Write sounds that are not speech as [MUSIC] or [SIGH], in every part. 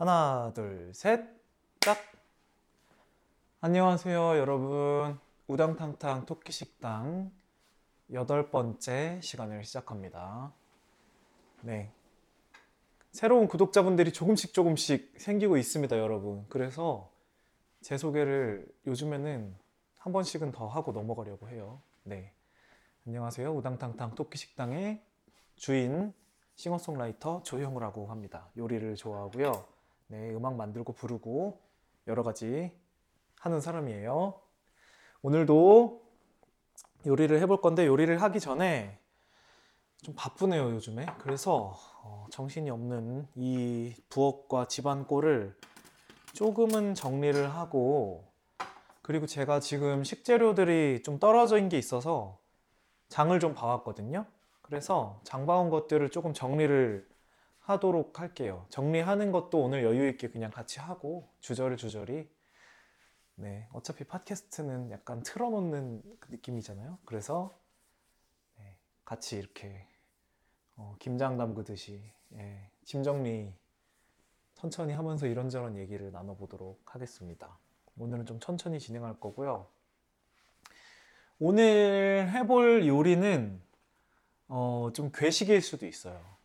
하나, 둘, 셋, 딱. 안녕하세요, 여러분. 우당탕탕 토끼식당 여덟 번째 시간을 시작합니다. 네. 새로운 구독자분들이 조금씩 조금씩 생기고 있습니다, 여러분. 그래서 제 소개를 요즘에는 한 번씩은 더 하고 넘어가려고 해요. 네. 안녕하세요. 우당탕탕 토끼식당의 주인 싱어송라이터 조형우라고 합니다. 요리를 좋아하고요. 네, 음악 만들고 부르고 여러 가지 하는 사람이에요. 오늘도 요리를 해볼 건데 요리를 하기 전에 좀 바쁘네요, 요즘에. 그래서 어, 정신이 없는 이 부엌과 집안 꼴을 조금은 정리를 하고 그리고 제가 지금 식재료들이 좀 떨어진 게 있어서 장을 좀 봐왔거든요. 그래서 장 봐온 것들을 조금 정리를 하도록 할게요. 정리하는 것도 오늘 여유 있게 그냥 같이 하고 주저리 주저리. 네, 어차피 팟캐스트는 약간 틀어놓는 그 느낌이잖아요. 그래서 네, 같이 이렇게 어, 김장 담그듯이 예, 짐 정리 천천히 하면서 이런저런 얘기를 나눠보도록 하겠습니다. 오늘은 좀 천천히 진행할 거고요. 오늘 해볼 요리는 어, 좀 괴식일 수도 있어요.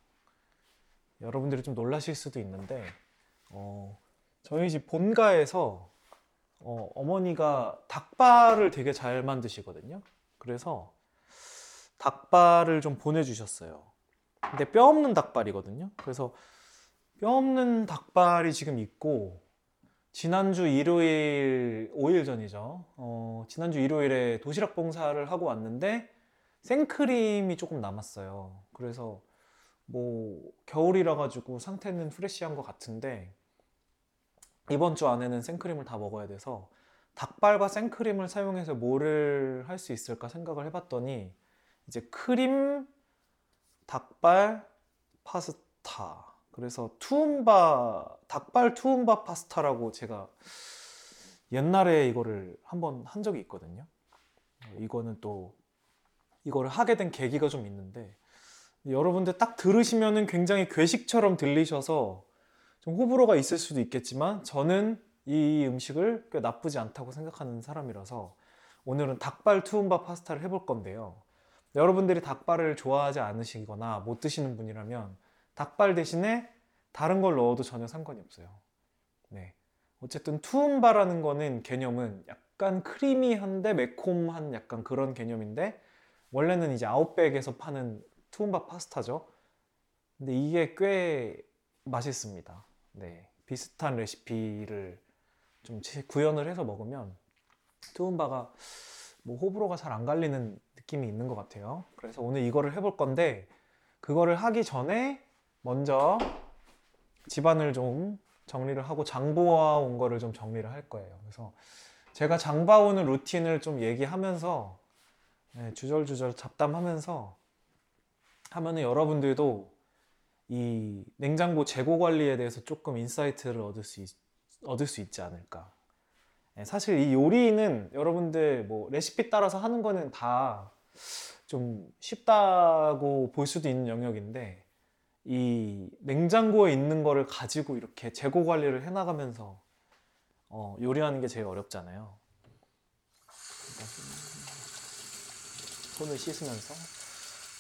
여러분들이 좀 놀라실 수도 있는데 어, 저희 집 본가에서 어, 어머니가 닭발을 되게 잘 만드시거든요. 그래서 닭발을 좀 보내주셨어요. 근데 뼈 없는 닭발이거든요. 그래서 뼈 없는 닭발이 지금 있고 지난주 일요일 5일 전이죠. 어, 지난주 일요일에 도시락 봉사를 하고 왔는데 생크림이 조금 남았어요. 그래서 뭐 겨울이라 가지고 상태는 프레시한 것 같은데 이번 주 안에는 생크림을 다 먹어야 돼서 닭발과 생크림을 사용해서 뭐를 할 수 있을까 생각을 해봤더니 이제 크림, 닭발, 파스타. 그래서 투움바 닭발 투움바 파스타라고 제가 옛날에 이거를 한번 한 적이 있거든요. 이거는 또 이거를 하게 된 계기가 좀 있는데 여러분들 딱 들으시면은 굉장히 괴식처럼 들리셔서 좀 호불호가 있을 수도 있겠지만 저는 이 음식을 꽤 나쁘지 않다고 생각하는 사람이라서 오늘은 닭발 투움바 파스타를 해볼 건데요. 여러분들이 닭발을 좋아하지 않으시거나 못 드시는 분이라면 닭발 대신에 다른 걸 넣어도 전혀 상관이 없어요. 네. 어쨌든 투움바라는 거는 개념은 약간 크리미한데 매콤한 약간 그런 개념인데 원래는 이제 아웃백에서 파는 투움바 파스타죠. 근데 이게 꽤 맛있습니다. 네. 비슷한 레시피를 좀 구현을 해서 먹으면 투움바가 뭐 호불호가 잘 안 갈리는 느낌이 있는 것 같아요. 그래서 오늘 이거를 해볼 건데 그거를 하기 전에 먼저 집안을 좀 정리를 하고 장보아 온 거를 좀 정리를 할 거예요. 그래서 제가 장봐오는 루틴을 좀 얘기하면서 네, 주절주절 잡담하면서 하면은 여러분들도 이 냉장고 재고 관리에 대해서 조금 insight를 얻을 수, 있, 얻을 수 있지 않을까. 네, 사실 이 요리는 여러분들 뭐 레시피 따라서 하는 거는 다 좀 쉽다고 볼 수도 있는 영역인데 이 냉장고에 있는 거를 가지고 이렇게 재고 관리를 해나가면서 어, 요리하는 게 제일 어렵잖아요. 손을 씻으면서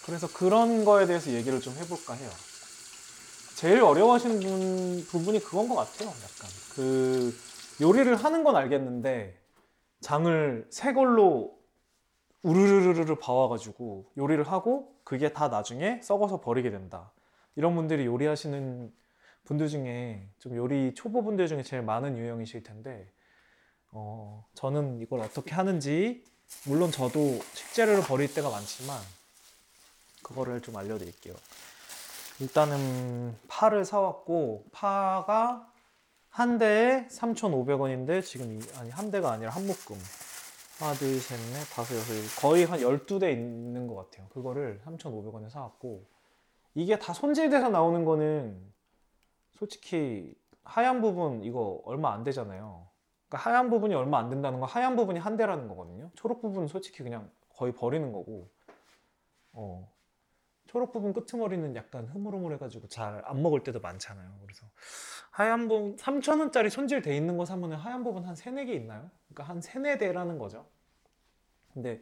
그래서 그런 거에 대해서 얘기를 좀 해볼까 해요. 제일 어려워하시는 분, 부분이 그건 것 같아요. 약간 그 요리를 하는 건 알겠는데 장을 새 걸로 우르르르르 봐와가지고 요리를 하고 그게 다 나중에 썩어서 버리게 된다. 이런 분들이 요리하시는 분들 중에 좀 요리 초보 분들 중에 제일 많은 유형이실 텐데 어, 저는 이걸 어떻게 하는지 물론 저도 식재료를 버릴 때가 많지만 그거를 좀 알려드릴게요. 일단은 파를 사왔고 파가 한 대에 3,500원인데 지금 이, 아니 한 대가 아니라 한 묶음 하나 둘 셋 넷 다섯 여섯 거의 한 12대 있는 것 같아요. 그거를 3,500원에 사왔고 이게 다 손질돼서 나오는 거는 솔직히 하얀 부분 이거 얼마 안 되잖아요. 그러니까 하얀 부분이 얼마 안 된다는 건 하얀 부분이 한 대라는 거거든요. 초록 부분은 솔직히 그냥 거의 버리는 거고. 어. 초록 부분 끄트머리는 약간 흐물흐물해가지고 잘 안 먹을 때도 많잖아요. 그래서 하얀 부분 3,000원짜리 손질돼 있는 거 사면 하얀 부분 한 3, 4개 있나요? 그러니까 한 3, 4대라는 거죠. 근데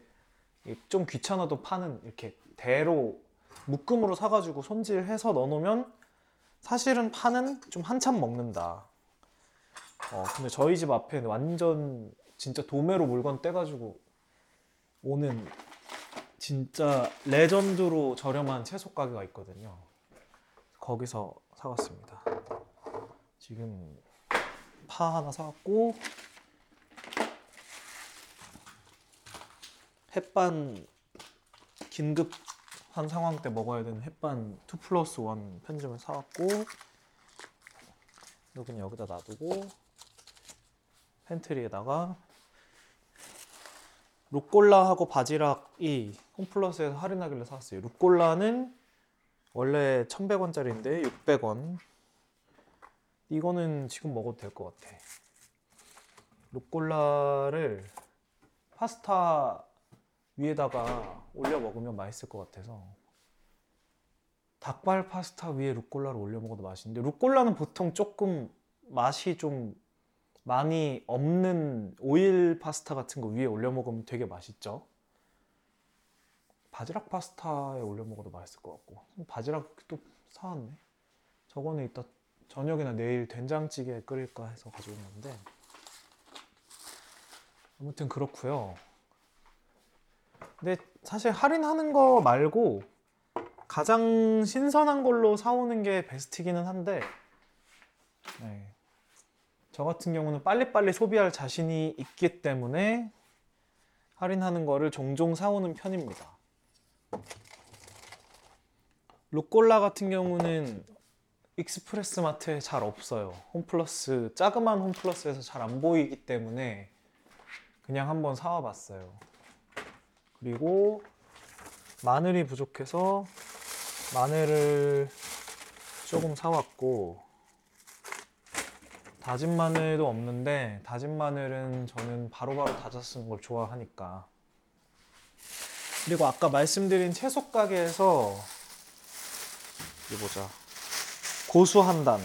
좀 귀찮아도 파는 이렇게 대로 묶음으로 사가지고 손질해서 넣어놓으면 사실은 파는 좀 한참 먹는다. 어, 근데 저희 집 앞에는 완전 진짜 도매로 물건 떼가지고 오는 진짜 레전드로 저렴한 채소 가게가 있거든요. 거기서 사갔습니다. 지금 파 하나 사왔고 햇반 긴급한 상황 때 먹어야 되는 햇반 2 플러스 1 편점을 사왔고 이건 여기다 놔두고 pantry에다가 루꼴라하고 바지락이 홈플러스에서 할인하길래 사왔어요. 루꼴라는 원래 1,100원짜리인데 600원. 이거는 지금 먹어도 될 것 같아. 루꼴라를 파스타 위에다가 올려 먹으면 맛있을 것 같아서 닭발 파스타 위에 루꼴라를 올려 먹어도 맛있는데 루꼴라는 보통 조금 맛이 좀 많이 없는 오일 파스타 같은 거 위에 올려 먹으면 되게 맛있죠. 바지락 파스타에 올려 먹어도 맛있을 것 같고 바지락도 사왔네. 저거는 이따 저녁이나 내일 된장찌개 끓일까 해서 가져왔는데 아무튼 그렇고요. 근데 사실 할인하는 거 말고 가장 신선한 걸로 사오는 게 베스트기는 한데 네. 저 같은 경우는 빨리빨리 소비할 자신이 있기 때문에 할인하는 거를 종종 사오는 편입니다. 루꼴라 같은 경우는 익스프레스 마트에 잘 없어요. 홈플러스, 자그만 홈플러스에서 잘 안 보이기 때문에 그냥 한번 사와 봤어요. 그리고 마늘이 부족해서 마늘을 조금 사왔고 다진 마늘도 없는데 다진 마늘은 저는 바로바로 다져 쓰는 걸 좋아하니까 그리고 아까 말씀드린 채소 가게에서 이거 보자. 고수 한 단.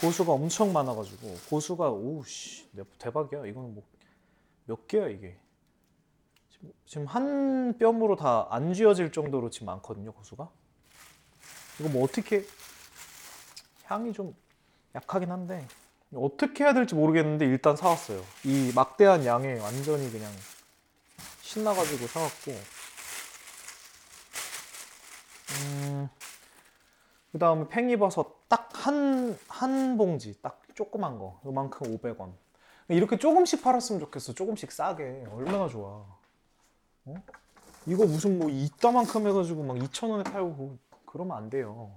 고수가 엄청 많아가지고. 고수가 오우씨. 대박이야. 이거는 뭐몇 개야 이게? 지금 한 뼘으로 다 안 쥐어질 정도로 지금 많거든요 고수가? 이거 뭐 어떻게 향이 좀 약하긴 한데. 어떻게 해야 될지 모르겠는데 일단 사왔어요. 이 막대한 양에 완전히 그냥 신나가지고 사왔고. 음, 그 다음에 팽이버섯 딱 한, 한 봉지, 딱 조그만 거. 요만큼 500원. 이렇게 조금씩 팔았으면 좋겠어. 조금씩 싸게. 얼마나 좋아. 어? 이거 무슨 뭐 이따만큼 해가지고 막 2,000원에 팔고 그러면 안 돼요.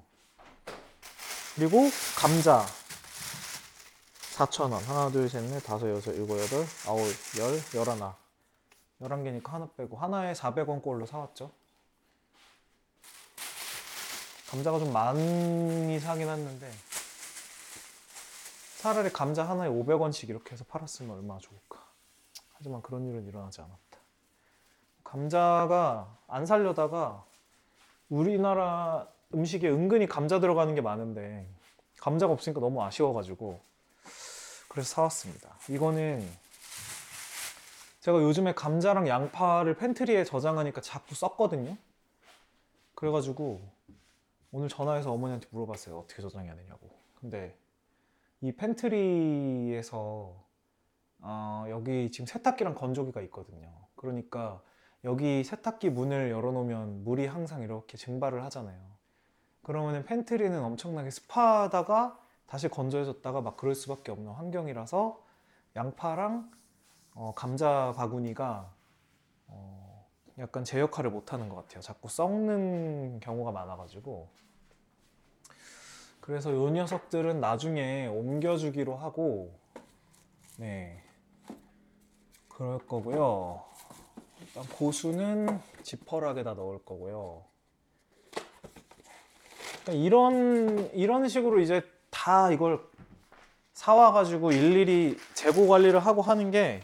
그리고 감자. 4,000원. 하나, 둘, 셋, 넷, 다섯, 여섯, 일곱, 여덟, 아홉, 열, 열하나. 11개니까 하나 빼고 하나에 400원 꼴로 사왔죠. 감자가 좀 많이 사긴 했는데 차라리 감자 하나에 500원씩 이렇게 해서 팔았으면 얼마나 좋을까. 하지만 그런 일은 일어나지 않았다. 감자가 안 살려다가 우리나라 음식에 은근히 감자 들어가는 게 많은데 감자가 없으니까 너무 아쉬워가지고 그래서 사왔습니다. 이거는 제가 요즘에 감자랑 양파를 팬트리에 저장하니까 자꾸 썼거든요. 그래가지고 오늘 전화해서 어머니한테 물어봤어요. 어떻게 저장해야 되냐고. 근데 이 팬트리에서 어, 여기 지금 세탁기랑 건조기가 있거든요. 그러니까 여기 세탁기 문을 열어놓으면 물이 항상 이렇게 증발을 하잖아요. 그러면 팬트리는 엄청나게 습하다가 다시 건조해졌다가 막 그럴 수밖에 없는 환경이라서 양파랑 어, 감자 바구니가 어, 약간 제 역할을 못하는 것 같아요. 자꾸 썩는 경우가 많아가지고 그래서 이 녀석들은 나중에 옮겨주기로 하고 네 그럴 거고요. 일단 고수는 지퍼락에다 넣을 거고요. 그러니까 이런 이런 식으로 이제 다 이걸 사와가지고 일일이 재고 관리를 하고 하는 게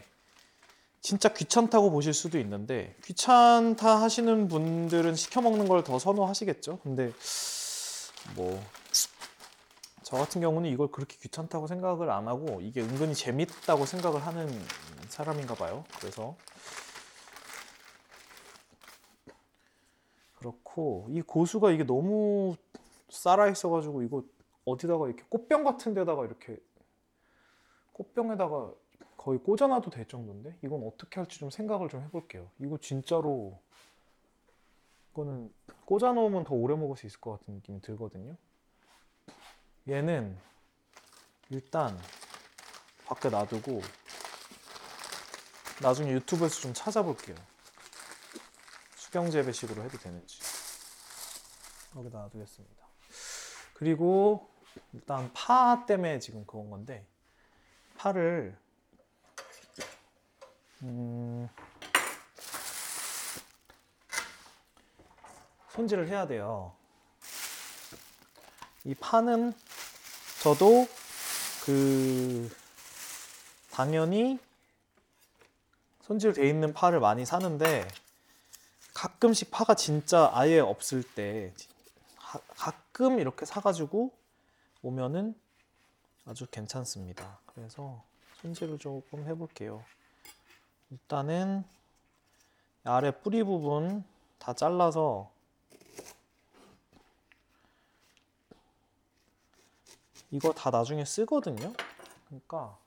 진짜 귀찮다고 보실 수도 있는데 귀찮다 하시는 분들은 시켜 먹는 걸 더 선호하시겠죠. 근데 뭐 저 같은 경우는 이걸 그렇게 귀찮다고 생각을 안 하고 이게 은근히 재밌다고 생각을 하는 사람인가 봐요. 그래서 그렇고 이 고수가 이게 너무 살아 있어가지고 이거 어디다가 이렇게 꽃병 같은 데다가 이렇게 꽃병에다가 거의 꽂아놔도 될 정도인데 이건 어떻게 할지 좀 생각을 좀 해볼게요. 이거 진짜로 이거는 꽂아놓으면 더 오래 먹을 수 있을 것 같은 느낌이 들거든요. 얘는 일단 밖에 놔두고 나중에 유튜브에서 좀 찾아볼게요. 수경 재배식으로 해도 되는지 여기다 놔두겠습니다. 그리고 일단 파 때문에 지금 그런 건데 파를 음, 손질을 해야 돼요. 이 파는 저도 그 당연히 손질돼 있는 파를 많이 사는데 가끔씩 파가 진짜 아예 없을 때 가- 가끔 이렇게 사가지고 오면은 아주 괜찮습니다. 그래서 손질을 조금 해볼게요. 일단은 아래 뿌리 부분 다 잘라서 이거 다 나중에 쓰거든요. 그러니까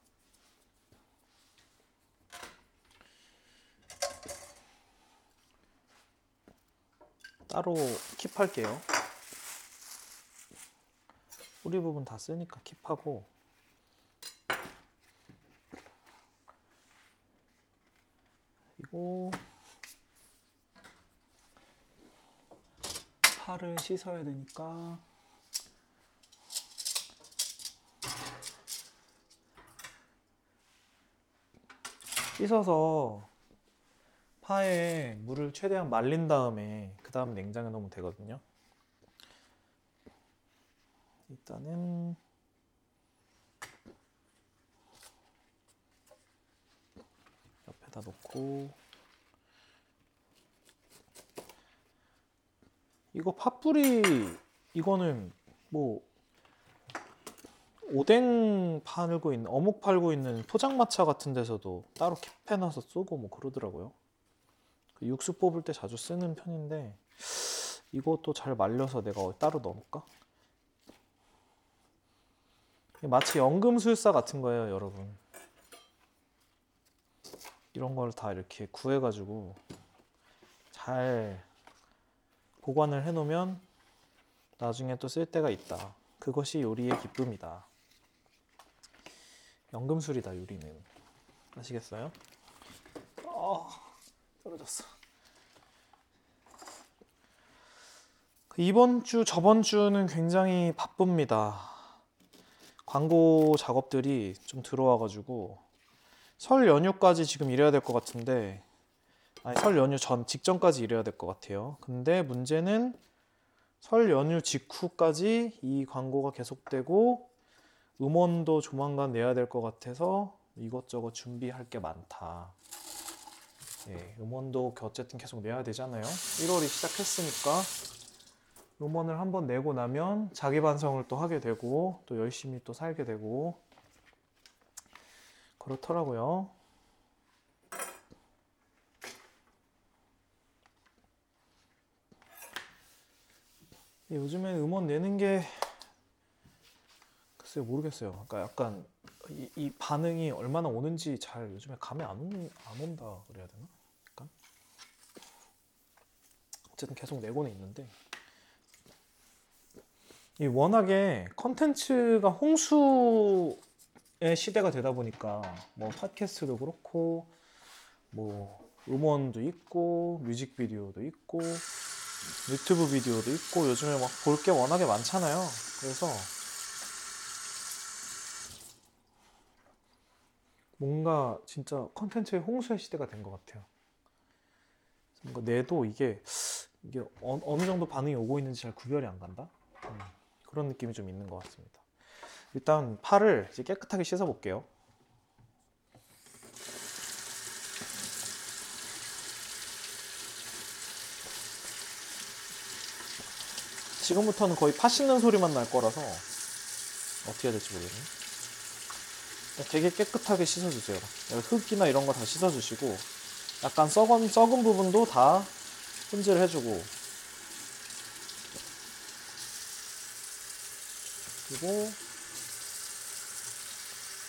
따로 킵할게요. 뿌리 부분 다 쓰니까 킵하고 이거 파를 씻어야 되니까 씻어서 파에 물을 최대한 말린 다음에 그 다음 냉장에 넣으면 되거든요. 일단은 옆에다 놓고 이거 팥뿌리 이거는 뭐 오뎅 팔고 있는 어묵 팔고 있는 포장마차 같은 데서도 따로 캡해놔서 쓰고 뭐 그러더라고요. 그 육수 뽑을 때 자주 쓰는 편인데 이것도 잘 말려서 내가 따로 넣어볼까? 마치 연금술사 같은 거예요, 여러분. 이런 걸 다 이렇게 구해가지고 잘 보관을 해놓으면 나중에 또 쓸 때가 있다. 그것이 요리의 기쁨이다. 연금술이다, 요리는. 아시겠어요? 어, 떨어졌어. 그 이번 주, 저번 주는 굉장히 바쁩니다. 광고 작업들이 좀 들어와가지고 설 연휴까지 지금 일해야 될 것 같은데 아니 설 연휴 전 직전까지 일해야 될 것 같아요. 근데 문제는 설 연휴 직후까지 이 광고가 계속되고 음원도 조만간 내야 될 것 같아서 이것저것 준비할 게 많다. 예, 음원도 어쨌든 계속 내야 되잖아요. 1월이 시작했으니까 음원을 한번 내고 나면 자기 반성을 또 하게 되고 또 열심히 또 살게 되고 그렇더라고요. 요즘엔 음원 내는 게 글쎄요 모르겠어요. 그러니까 약간 이, 이 반응이 얼마나 오는지 잘 요즘에 감이 안, 온, 안 온다 그래야 되나? 약간 어쨌든 계속 내고는 있는데 이 워낙에 컨텐츠가 홍수의 시대가 되다 보니까 뭐 팟캐스트도 그렇고 뭐 음원도 있고 뮤직비디오도 있고 유튜브 비디오도 있고 요즘에 막 볼 게 워낙에 많잖아요. 그래서 뭔가 진짜 컨텐츠의 홍수의 시대가 된 것 같아요. 뭔가 내도 이게 이게 어, 어느 정도 반응이 오고 있는지 잘 구별이 안 간다. 음, 그런 느낌이 좀 있는 것 같습니다. 일단 파를 이제 깨끗하게 씻어 볼게요. 지금부터는 거의 파 씻는 소리만 날 거라서 어떻게 해야 될지 모르겠네. 되게 깨끗하게 씻어주세요. 흙이나 이런 거 다 씻어주시고 약간 썩은 썩은 부분도 다 손질을 해주고 그리고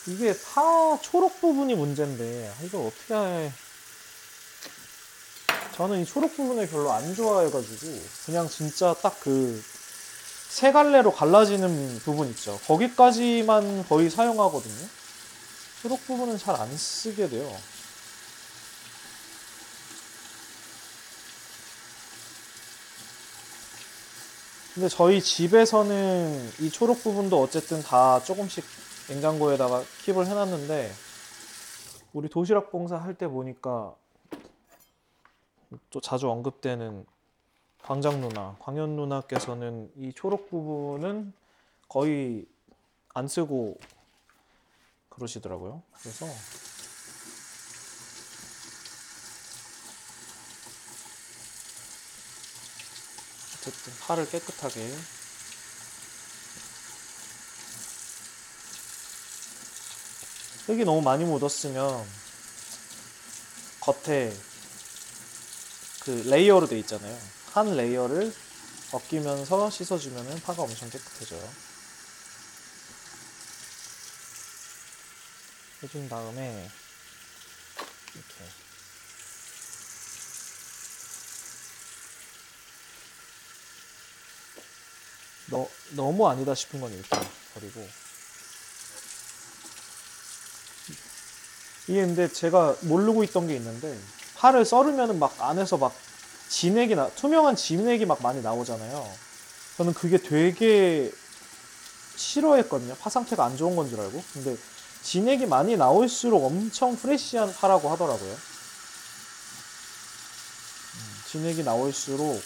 이게 파 초록 부분이 문제인데 아, 이걸 어떻게 해 저는 이 초록 부분을 별로 안 좋아해가지고 그냥 진짜 딱 그 세 갈래로 갈라지는 부분 있죠. 거기까지만 거의 사용하거든요. 초록 부분은 잘 안 쓰게 돼요. 근데 저희 집에서는 이 초록 부분도 어쨌든 다 조금씩 냉장고에다가 킵을 해놨는데 우리 도시락 봉사 할 때 보니까 또 자주 언급되는 광장 누나, 광현 누나께서는 이 초록 부분은 거의 안 쓰고 그러시더라고요. 그래서 어쨌든 팔을 깨끗하게 흙이 너무 많이 묻었으면 겉에 그 layer로 돼 있잖아요. 한 layer를 벗기면서 씻어주면 파가 엄청 깨끗해져요. 해준 다음에 이렇게 너, 너무 아니다 싶은 건 이렇게 버리고 이게 근데 제가 모르고 있던 게 있는데 파를 썰으면은 막 안에서 막 진액이 나 투명한 진액이 막 많이 나오잖아요. 저는 그게 되게 싫어했거든요. 파 상태가 안 좋은 건 줄 알고. 근데 진액이 많이 나올수록 엄청 프레시한 파라고 하더라고요. 음, 진액이 나올수록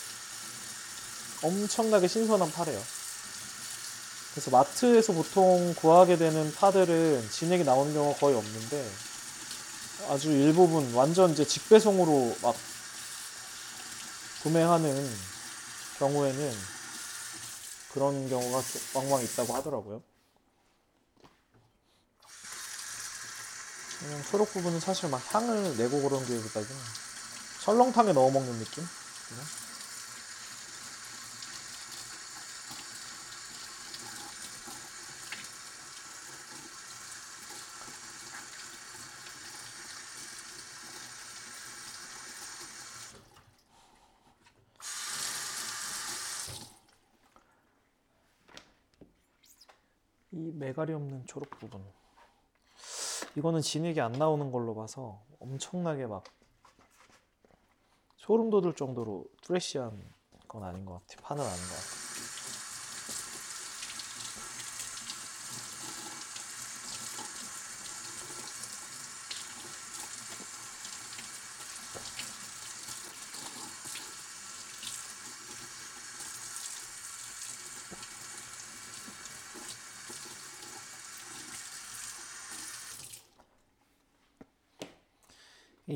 엄청나게 신선한 파래요. 그래서 마트에서 보통 구하게 되는 파들은 진액이 나오는 경우가 거의 없는데 아주 일부분 완전 이제 직배송으로 막 구매하는 경우에는 그런 경우가 왕왕 있다고 하더라고요. 그냥 초록 부분은 사실 막 향을 내고 그런 게 있다기는 설렁탕에 넣어 먹는 느낌? 그냥? 이 메가리 없는 초록 부분. 이거는 진액이 안 나오는 걸로 봐서 엄청나게 막 소름 돋을 정도로 프레시한 건 아닌 것 같아. 파는 아닌 것 같아.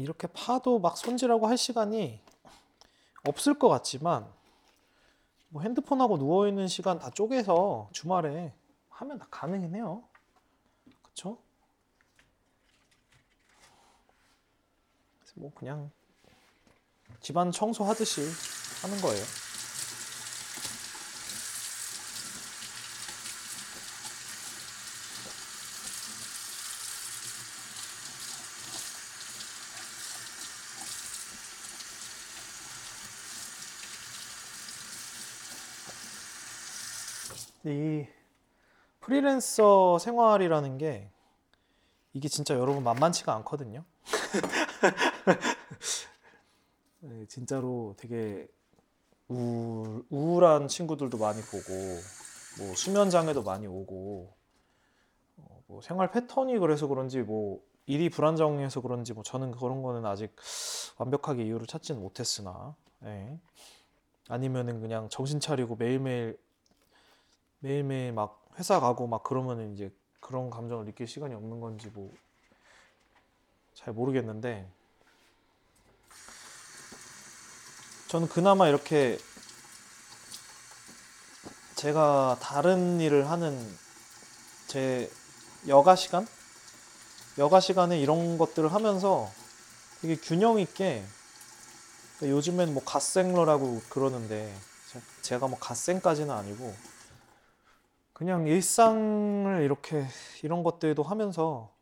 이렇게 파도 막 손질하고 할 시간이 없을 것 같지만 뭐 핸드폰하고 누워 있는 시간 다 쪼개서 주말에 하면 다 가능은 해요. 그쵸? 뭐 그냥 집안 청소하듯이 하는 거예요. 이 프리랜서 생활이라는 게 이게 진짜 여러분 만만치가 않거든요. [LAUGHS] 네, 진짜로 되게 우울, 우울한 친구들도 많이 보고 뭐 수면 장애도 많이 오고 어, 뭐 생활 패턴이 그래서 그런지 뭐 일이 불안정해서 그런지 뭐 저는 그런 거는 아직 완벽하게 이유를 찾지는 못했으나 예. 아니면은 그냥 정신 차리고 매일매일 매일매일 막 회사 가고 막 그러면은 이제 그런 감정을 느낄 시간이 없는 건지 뭐 잘 모르겠는데 저는 그나마 이렇게 제가 다른 일을 하는 제 여가 시간? 여가 시간에 이런 것들을 하면서 되게 균형 있게 요즘엔 뭐 갓생러라고 그러는데 제- 제가 뭐 갓생까지는 아니고 그냥 일상을 이렇게 이런 것들도 하면서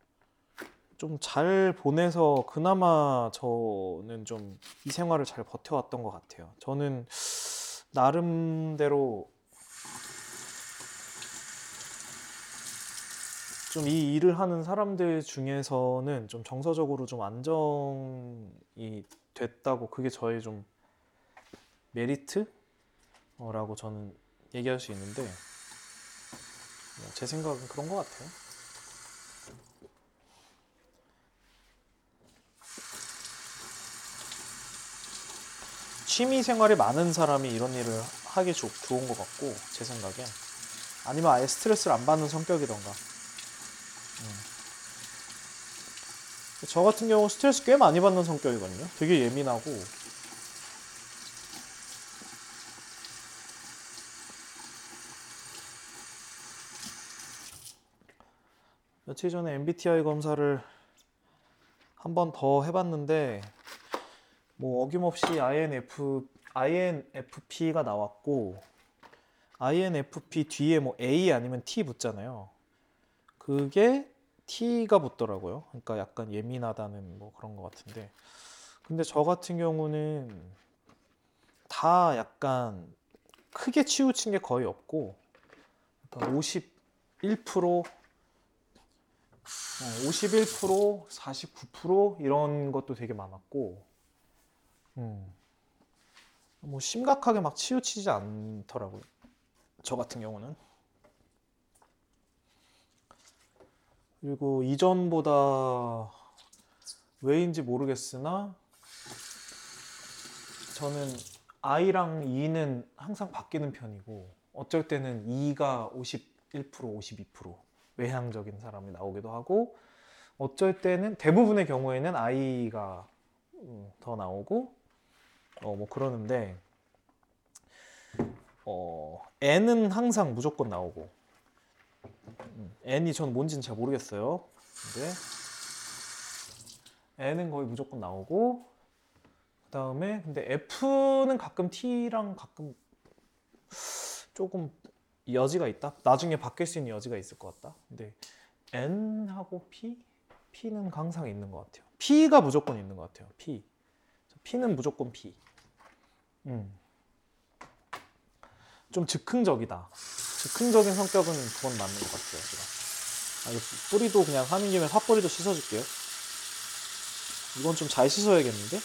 좀 잘 보내서 그나마 저는 좀 이 생활을 잘 버텨왔던 것 같아요. 저는 나름대로 좀 이 일을 하는 사람들 중에서는 좀 정서적으로 좀 안정이 됐다고 그게 저의 좀 메리트라고 저는 얘기할 수 있는데 뭐 제 생각은 그런 것 같아요. 취미 생활이 많은 사람이 이런 일을 하기 좋, 좋은 것 같고 제 생각엔 아니면 아예 스트레스를 안 받는 성격이던가 음. 저 같은 경우 스트레스 꽤 많이 받는 성격이거든요 되게 예민하고 며칠 전에 MBTI 검사를 한 번 더 해봤는데 뭐 어김없이 INF, INFP가 나왔고 INFP 뒤에 뭐 A 아니면 T 붙잖아요. 그게 T가 붙더라고요. 그러니까 약간 예민하다는 뭐 그런 것 같은데. 근데 저 같은 경우는 다 약간 크게 치우친 게 거의 없고 약간 51% 51%, 49% 이런 것도 되게 많았고 음. 뭐 심각하게 막 치우치지 않더라고요. 저 같은 경우는. 그리고 이전보다 왜인지 모르겠으나 저는 I랑 E는 항상 바뀌는 편이고 어쩔 때는 E가 51%, 52% 외향적인 사람이 나오기도 하고 어쩔 때는 대부분의 경우에는 I가 음, 더 나오고 어, 뭐 그러는데 어, N은 항상 무조건 나오고 음, N이 저는 뭔지는 잘 모르겠어요. 근데 N은 거의 무조건 나오고 그 다음에 근데 F는 가끔 T랑 가끔 조금 여지가 있다. 나중에 바뀔 수 있는 여지가 있을 것 같다. 근데 N하고 P, P는 항상 있는 것 같아요. P가 무조건 있는 것 같아요. P. P는 무조건 P. 음. 좀 즉흥적이다. 즉흥적인 성격은 그건 맞는 것 같아요. 제가. 아, 이거 뿌리도 그냥 하는 김에 팥뿌리도 씻어줄게요. 이건 좀 잘 씻어야겠는데?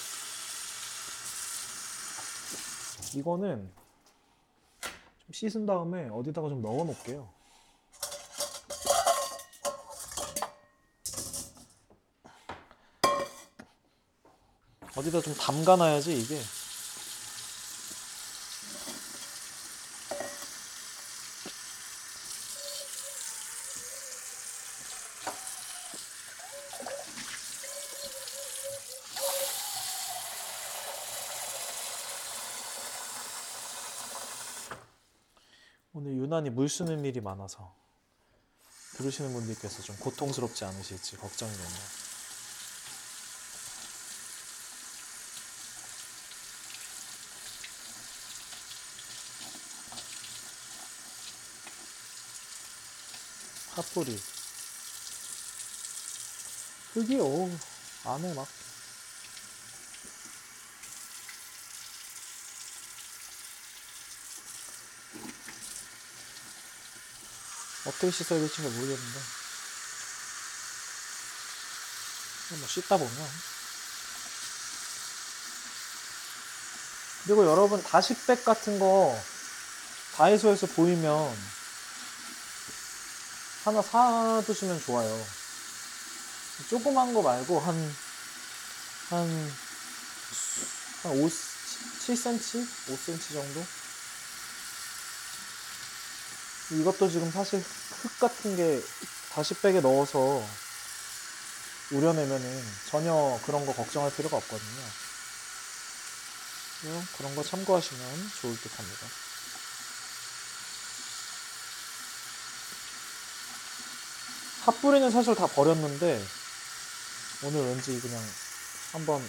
이거는 좀 씻은 다음에 어디다가 좀 넣어 놓을게요. 어디다 좀 담가 놔야지 이게 유난히 물 쓰는 일이 많아서 들으시는 분들께서 좀 고통스럽지 않으실지 걱정이 되네요. 핫뿌리 흙이 오 안에 막 어떻게 씻어야 될지 잘 모르겠는데 뭐 씻다 보면 그리고 여러분 다시백 같은 거 다이소에서 보이면 하나 사두시면 좋아요 조그만 거 말고 한 한, 한 5, 7cm? 5cm 정도? 이것도 지금 사실 흙 같은 게 다시 백에 넣어서 우려내면은 전혀 그런 거 걱정할 필요가 없거든요. 그런 거 참고하시면 좋을 듯 합니다. 핫뿌리는 사실 다 버렸는데 오늘 왠지 그냥 한번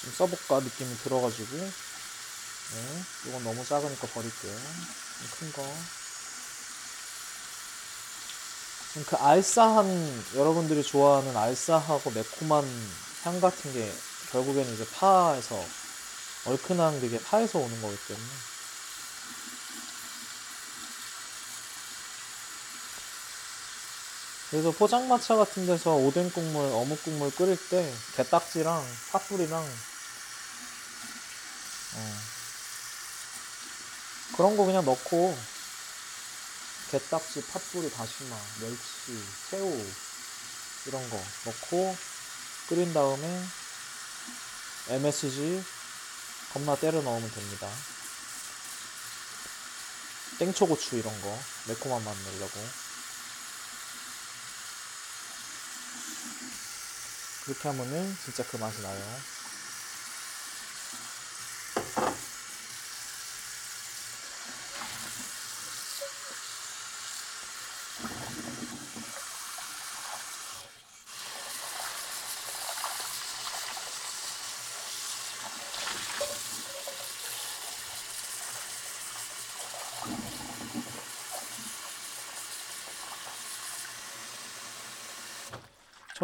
좀 써볼까 느낌이 들어가지고 네, 이건 너무 작으니까 버릴게요. 큰 거. 그 알싸한 여러분들이 좋아하는 알싸하고 매콤한 향 같은 게 결국에는 이제 파에서 얼큰한 그게 파에서 오는 거기 때문에 그래서 포장마차 같은 데서 오뎅 국물, 어묵 국물 끓일 때 게딱지랑 팥뿌리랑 어, 그런 거 그냥 넣고 게딱지, 팥뿌리, 다시마, 멸치, 새우 이런 거 넣고 끓인 다음에 MSG 겁나 때려 넣으면 됩니다. 땡초고추 이런 거 매콤한 맛 내려고 그렇게 하면은 진짜 그 맛이 나요.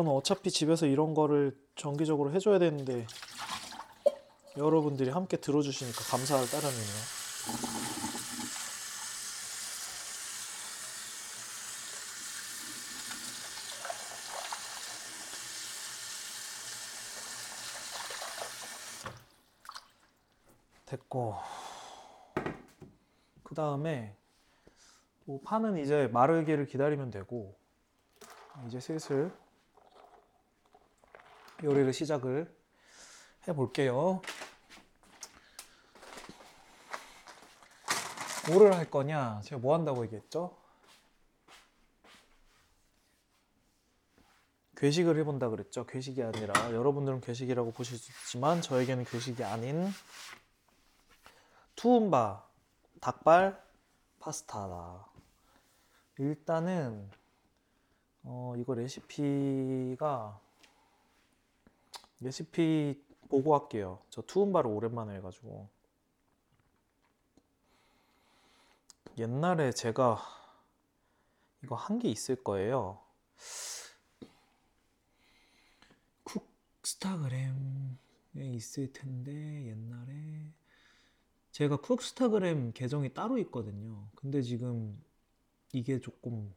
저는 어차피 집에서 이런 거를 정기적으로 해줘야 되는데 여러분들이 함께 들어주시니까 감사할 따름이네요. 됐고 그 다음에 뭐 파는 이제 마르기를 기다리면 되고 이제 슬슬 요리를 시작을 해 볼게요. 뭐를 할 거냐? 제가 뭐 한다고 얘기했죠? 괴식을 해본다 그랬죠. 괴식이 아니라 여러분들은 괴식이라고 보실 수 있지만 저에게는 괴식이 아닌 투움바 닭발 파스타다. 일단은 어, 이거 레시피가 레시피 보고 할게요. 저 투움바를 오랜만에 해가지고 옛날에 제가 이거 한 게 있을 거예요. 쿡스타그램에 있을 텐데 옛날에 제가 쿡스타그램 계정이 따로 있거든요. 근데 지금 이게 조금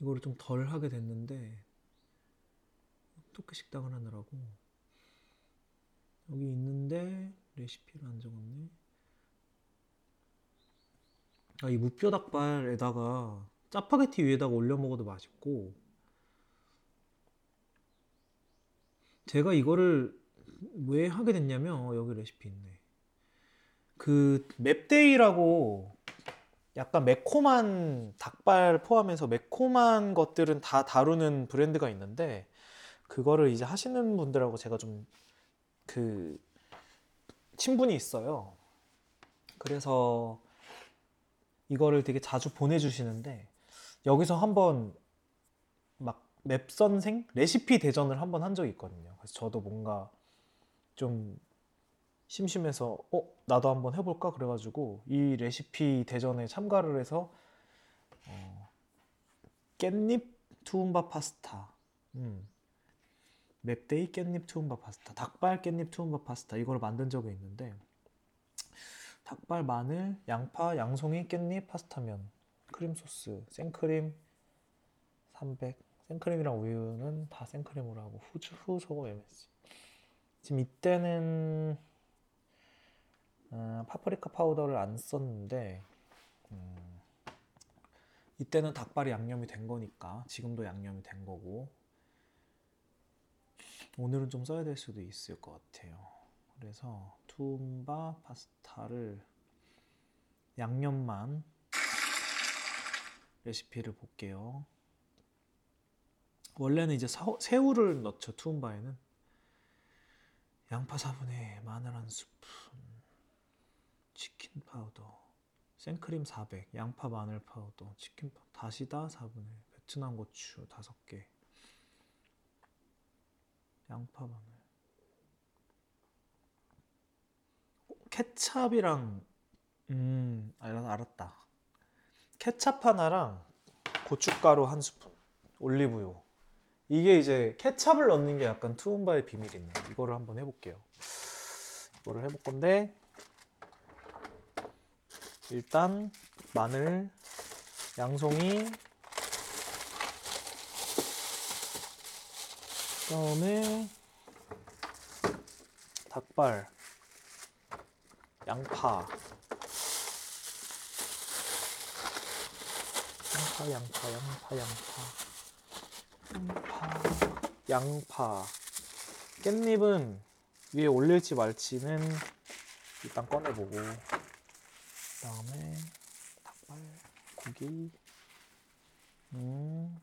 이거를 좀 덜 하게 됐는데 토크 식당을 하느라고 여기 있는데 레시피를 안 적었네. 아, 이 무뼈 닭발에다가 짜파게티 위에다가 올려 먹어도 맛있고 제가 이거를 왜 하게 됐냐면 어, 여기 레시피 있네. 그 맵데이라고 약간 매콤한 닭발 포함해서 매콤한 것들은 다 다루는 브랜드가 있는데 그거를 이제 하시는 분들하고 제가 좀 그 친분이 있어요. 그래서 이거를 되게 자주 보내주시는데 여기서 한번 막 맵선생 레시피 대전을 한번 한 적이 있거든요. 그래서 저도 뭔가 좀 심심해서 어 나도 한번 해볼까 그래가지고 이 레시피 대전에 참가를 해서 어, 깻잎 투움바 파스타 음. 맵데이 깻잎 투움바 파스타 닭발 깻잎 투움바 파스타 이거를 만든 적이 있는데 닭발 마늘 양파 양송이 깻잎 파스타면 크림 소스 생크림 300 생크림이랑 우유는 다 생크림으로 하고 후추 후 소금 MSG 지금 이때는 어, 파프리카 파우더를 안 썼는데 음, 이때는 닭발이 양념이 된 거니까 지금도 양념이 된 거고 오늘은 좀 써야 될 수도 있을 것 같아요. 그래서 투움바 파스타를 양념만 레시피를 볼게요. 원래는 이제 사- 새우를 넣죠 투움바에는 양파 4분의 마늘 한 스푼 치킨 파우더, 생크림 400, 양파 마늘 파우더, 치킨 파 다시다 4분의 1, 베트남 고추 5개, 양파 마늘. 어, 케찹이랑 음 알았, 알았다. 케찹 하나랑 고춧가루 한 스푼, 올리브유. 이게 이제 케찹을 넣는 게 약간 투움바의 비밀이 있네. 이거를 한번 해볼게요. 이거를 해볼 건데 일단 마늘, 양송이, 그다음에 닭발, 양파, 양파, 양파, 양파, 양파, 양파, 양파. 깻잎은 위에 올릴지 말지는 일단 꺼내보고. 그다음에 닭발, 고기, 음,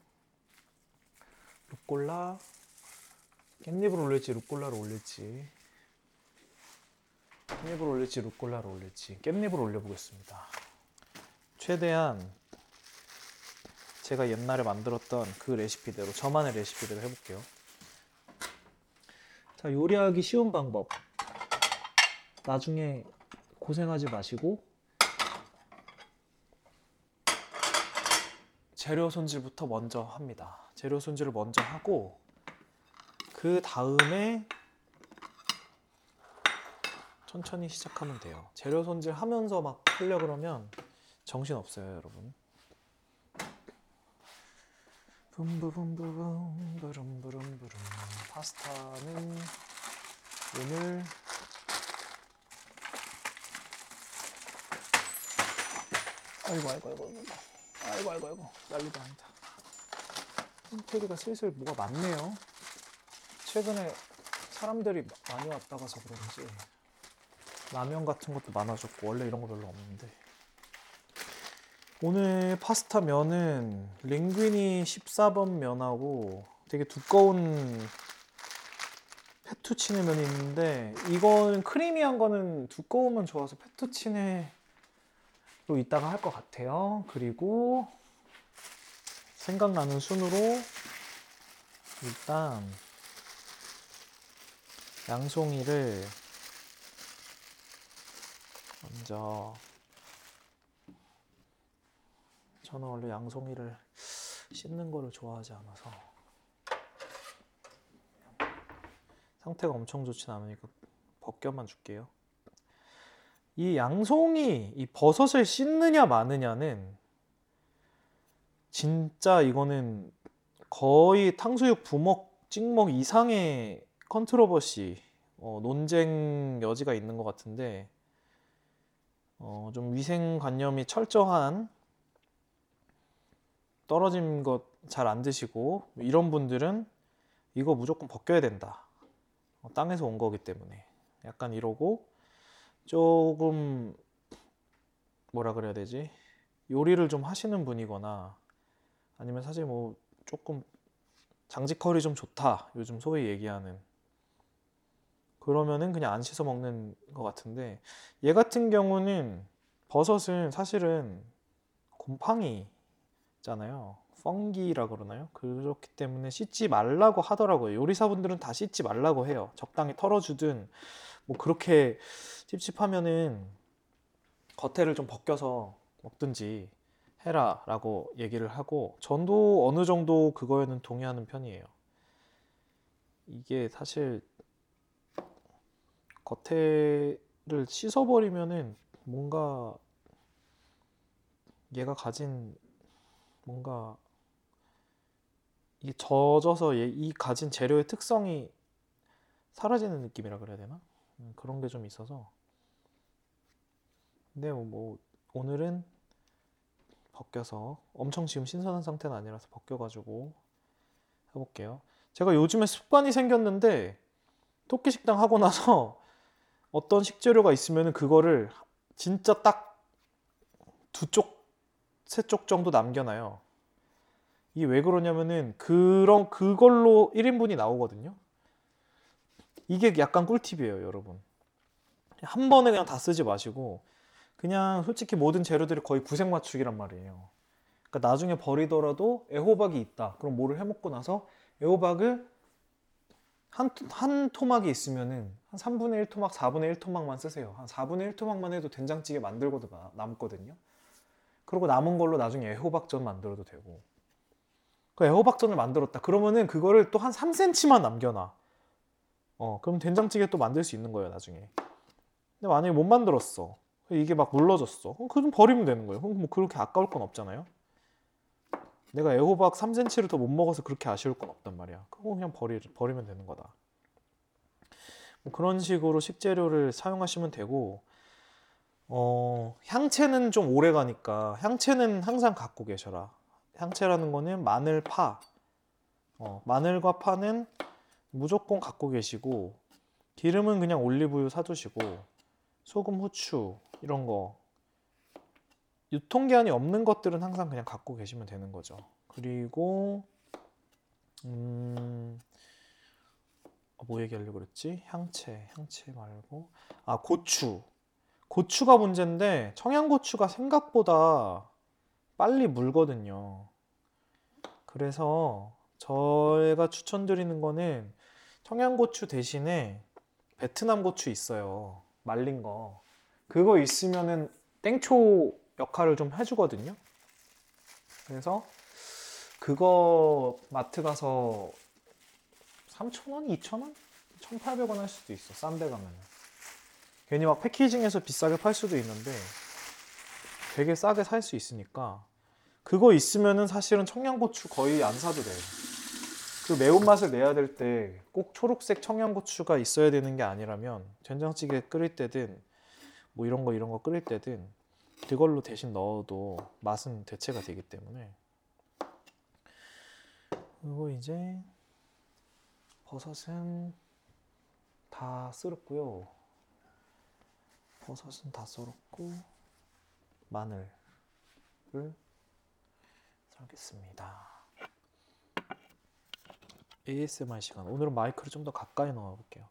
루꼴라, 깻잎을 올릴지 루꼴라를 올릴지, 깻잎을 올릴지 루꼴라를 올릴지, 깻잎을 올려보겠습니다. 최대한 제가 옛날에 만들었던 그 레시피대로 저만의 레시피대로 해볼게요. 자, 요리하기 쉬운 방법. 나중에 고생하지 마시고 재료 손질부터 먼저 합니다. 재료 손질을 먼저 하고 그 다음에 천천히 시작하면 돼요. 재료 손질 하면서 막 하려 그러면 정신 없어요, 여러분. 붐부붐부붐 부름부름부름. 파스타는 오늘 아이고 아이고 아이고 아이고. 아이고 아이고 난리도 아니다. 홈페이지가 슬슬 뭐가 많네요 최근에 사람들이 많이 왔다 가서 그런지 라면 같은 것도 많아졌고 원래 이런 거 별로 없는데 오늘 파스타 면은 링귀니 14번 면하고 되게 두꺼운 페투치네 면이 있는데 이거는 크리미한 거는 두꺼우면 좋아서 페투치네로 이따가 할 것 같아요. 그리고 생각나는 순으로 일단 양송이를 먼저 저는 원래 양송이를 씻는 거를 좋아하지 않아서 상태가 엄청 좋진 않으니까 벗겨만 줄게요. 이 양송이 이 버섯을 씻느냐 마느냐는 진짜 이거는 거의 탕수육 부먹 찍먹 이상의 컨트로버시 어, 논쟁 여지가 있는 것 같은데 어, 좀 위생관념이 철저한 떨어진 것 잘 안 드시고 이런 분들은 이거 무조건 벗겨야 된다. 어, 땅에서 온 거기 때문에 약간 이러고 조금 뭐라 그래야 되지? 요리를 좀 하시는 분이거나 아니면 사실 뭐 조금 장지컬이 좀 좋다. 요즘 소위 얘기하는 그러면은 그냥 안 씻어 먹는 것 같은데 얘 같은 경우는 버섯은 사실은 곰팡이잖아요. 펑기라 그러나요? 그렇기 때문에 씻지 말라고 하더라고요. 요리사분들은 다 씻지 말라고 해요. 적당히 털어주든 뭐 그렇게 찝찝하면은 겉에를 좀 벗겨서 먹든지 해라라고 얘기를 하고 전도 어느 정도 그거에는 동의하는 편이에요. 이게 사실 겉에를 씻어버리면은 뭔가 얘가 가진 뭔가 이게 젖어서 얘- 이 가진 재료의 특성이 사라지는 느낌이라 그래야 되나? 음, 그런 게 좀 있어서 근데 뭐, 뭐 오늘은 벗겨서 엄청 지금 신선한 상태는 아니라서 벗겨가지고 해볼게요. 제가 요즘에 습관이 생겼는데 토끼 식당 하고 나서 어떤 식재료가 있으면 그거를 진짜 딱 두 쪽, 세 쪽 정도 남겨놔요. 이게 왜 그러냐면은 그런 그걸로 1인분이 나오거든요. 이게 약간 꿀팁이에요, 여러분. 한 번에 그냥 다 쓰지 마시고 그냥 솔직히 모든 재료들이 거의 구색 맞추기란 말이에요. 그러니까 나중에 버리더라도 애호박이 있다. 그럼 뭐를 해 먹고 나서 애호박을 한, 한 토막이 있으면은 한 3분의 1 토막, 4분의 1 토막만 쓰세요. 한 4분의 1 토막만 해도 된장찌개 만들고도 나- 남거든요. 그리고 남은 걸로 나중에 애호박전 만들어도 되고. 그 애호박전을 만들었다. 그러면은 그거를 또 한 3cm만 남겨놔. 어, 그럼 된장찌개 또 만들 수 있는 거예요, 나중에. 근데 만약에 못 만들었어. 이게 막 물러졌어. 그럼 그좀 버리면 되는 거예요. 그럼 뭐 그렇게 아까울 건 없잖아요. 내가 애호박 3cm를 더 못 먹어서 그렇게 아쉬울 건 없단 말이야. 그거 그냥 버리, 버리면 되는 거다. 뭐 그런 식으로 식재료를 사용하시면 되고, 어, 향채는 좀 오래 가니까 향채는 항상 갖고 계셔라. 향채라는 거는 마늘, 파. 어, 마늘과 파는 무조건 갖고 계시고, 기름은 그냥 올리브유 사두시고, 소금, 후추 이런 거 유통기한이 없는 것들은 항상 그냥 갖고 계시면 되는 거죠. 그리고 음, 어, 뭐 얘기하려고 그랬지? 향채, 향채 말고 아 고추. 고추가 문제인데 청양고추가 생각보다 빨리 물거든요. 그래서 저희가 추천드리는 거는 청양고추 대신에 베트남 고추 있어요. 말린 거. 그거 있으면은 땡초 역할을 좀 해주거든요. 그래서 그거 마트 가서 3,000원, 2,000원? 1,800원 할 수도 있어. 싼 데 가면은. 괜히 막 패키징해서 비싸게 팔 수도 있는데 되게 싸게 살 수 있으니까 그거 있으면은 사실은 청양고추 거의 안 사도 돼. 그 매운맛을 내야 될 때 꼭 초록색 청양고추가 있어야 되는 게 아니라면 된장찌개 끓일 때든 뭐 이런 거 이런 거 끓일 때든 그걸로 대신 넣어도 맛은 대체가 되기 때문에 그리고 이제 버섯은 다 썰었고요. 버섯은 다 썰었고 마늘을 썰겠습니다. ASMR 시간. 오늘은 마이크를 좀 더 가까이 넣어 볼게요.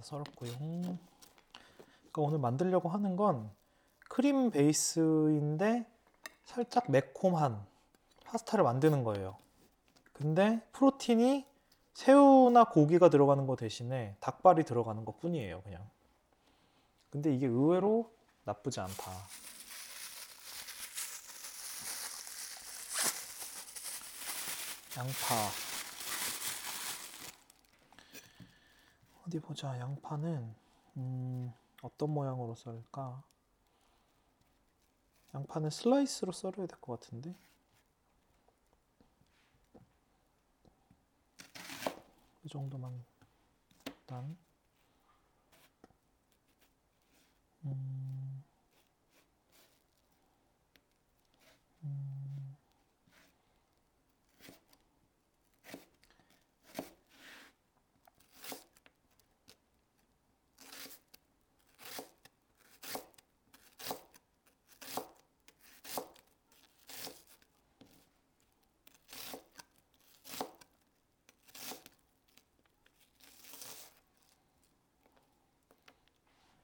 해서 썰었고요. 그러니까 오늘 만들려고 하는 건 크림 베이스인데 살짝 매콤한 파스타를 만드는 거예요. 근데 프로틴이 새우나 고기가 들어가는 거 대신에 닭발이 들어가는 것 뿐이에요, 그냥. 근데 이게 의외로 나쁘지 않다. 양파. 어디 보자. 양파는 음, 어떤 모양으로 썰까? 양파는 슬라이스로 썰어야 될 것 같은데. 이 정도만 일단 음, 음,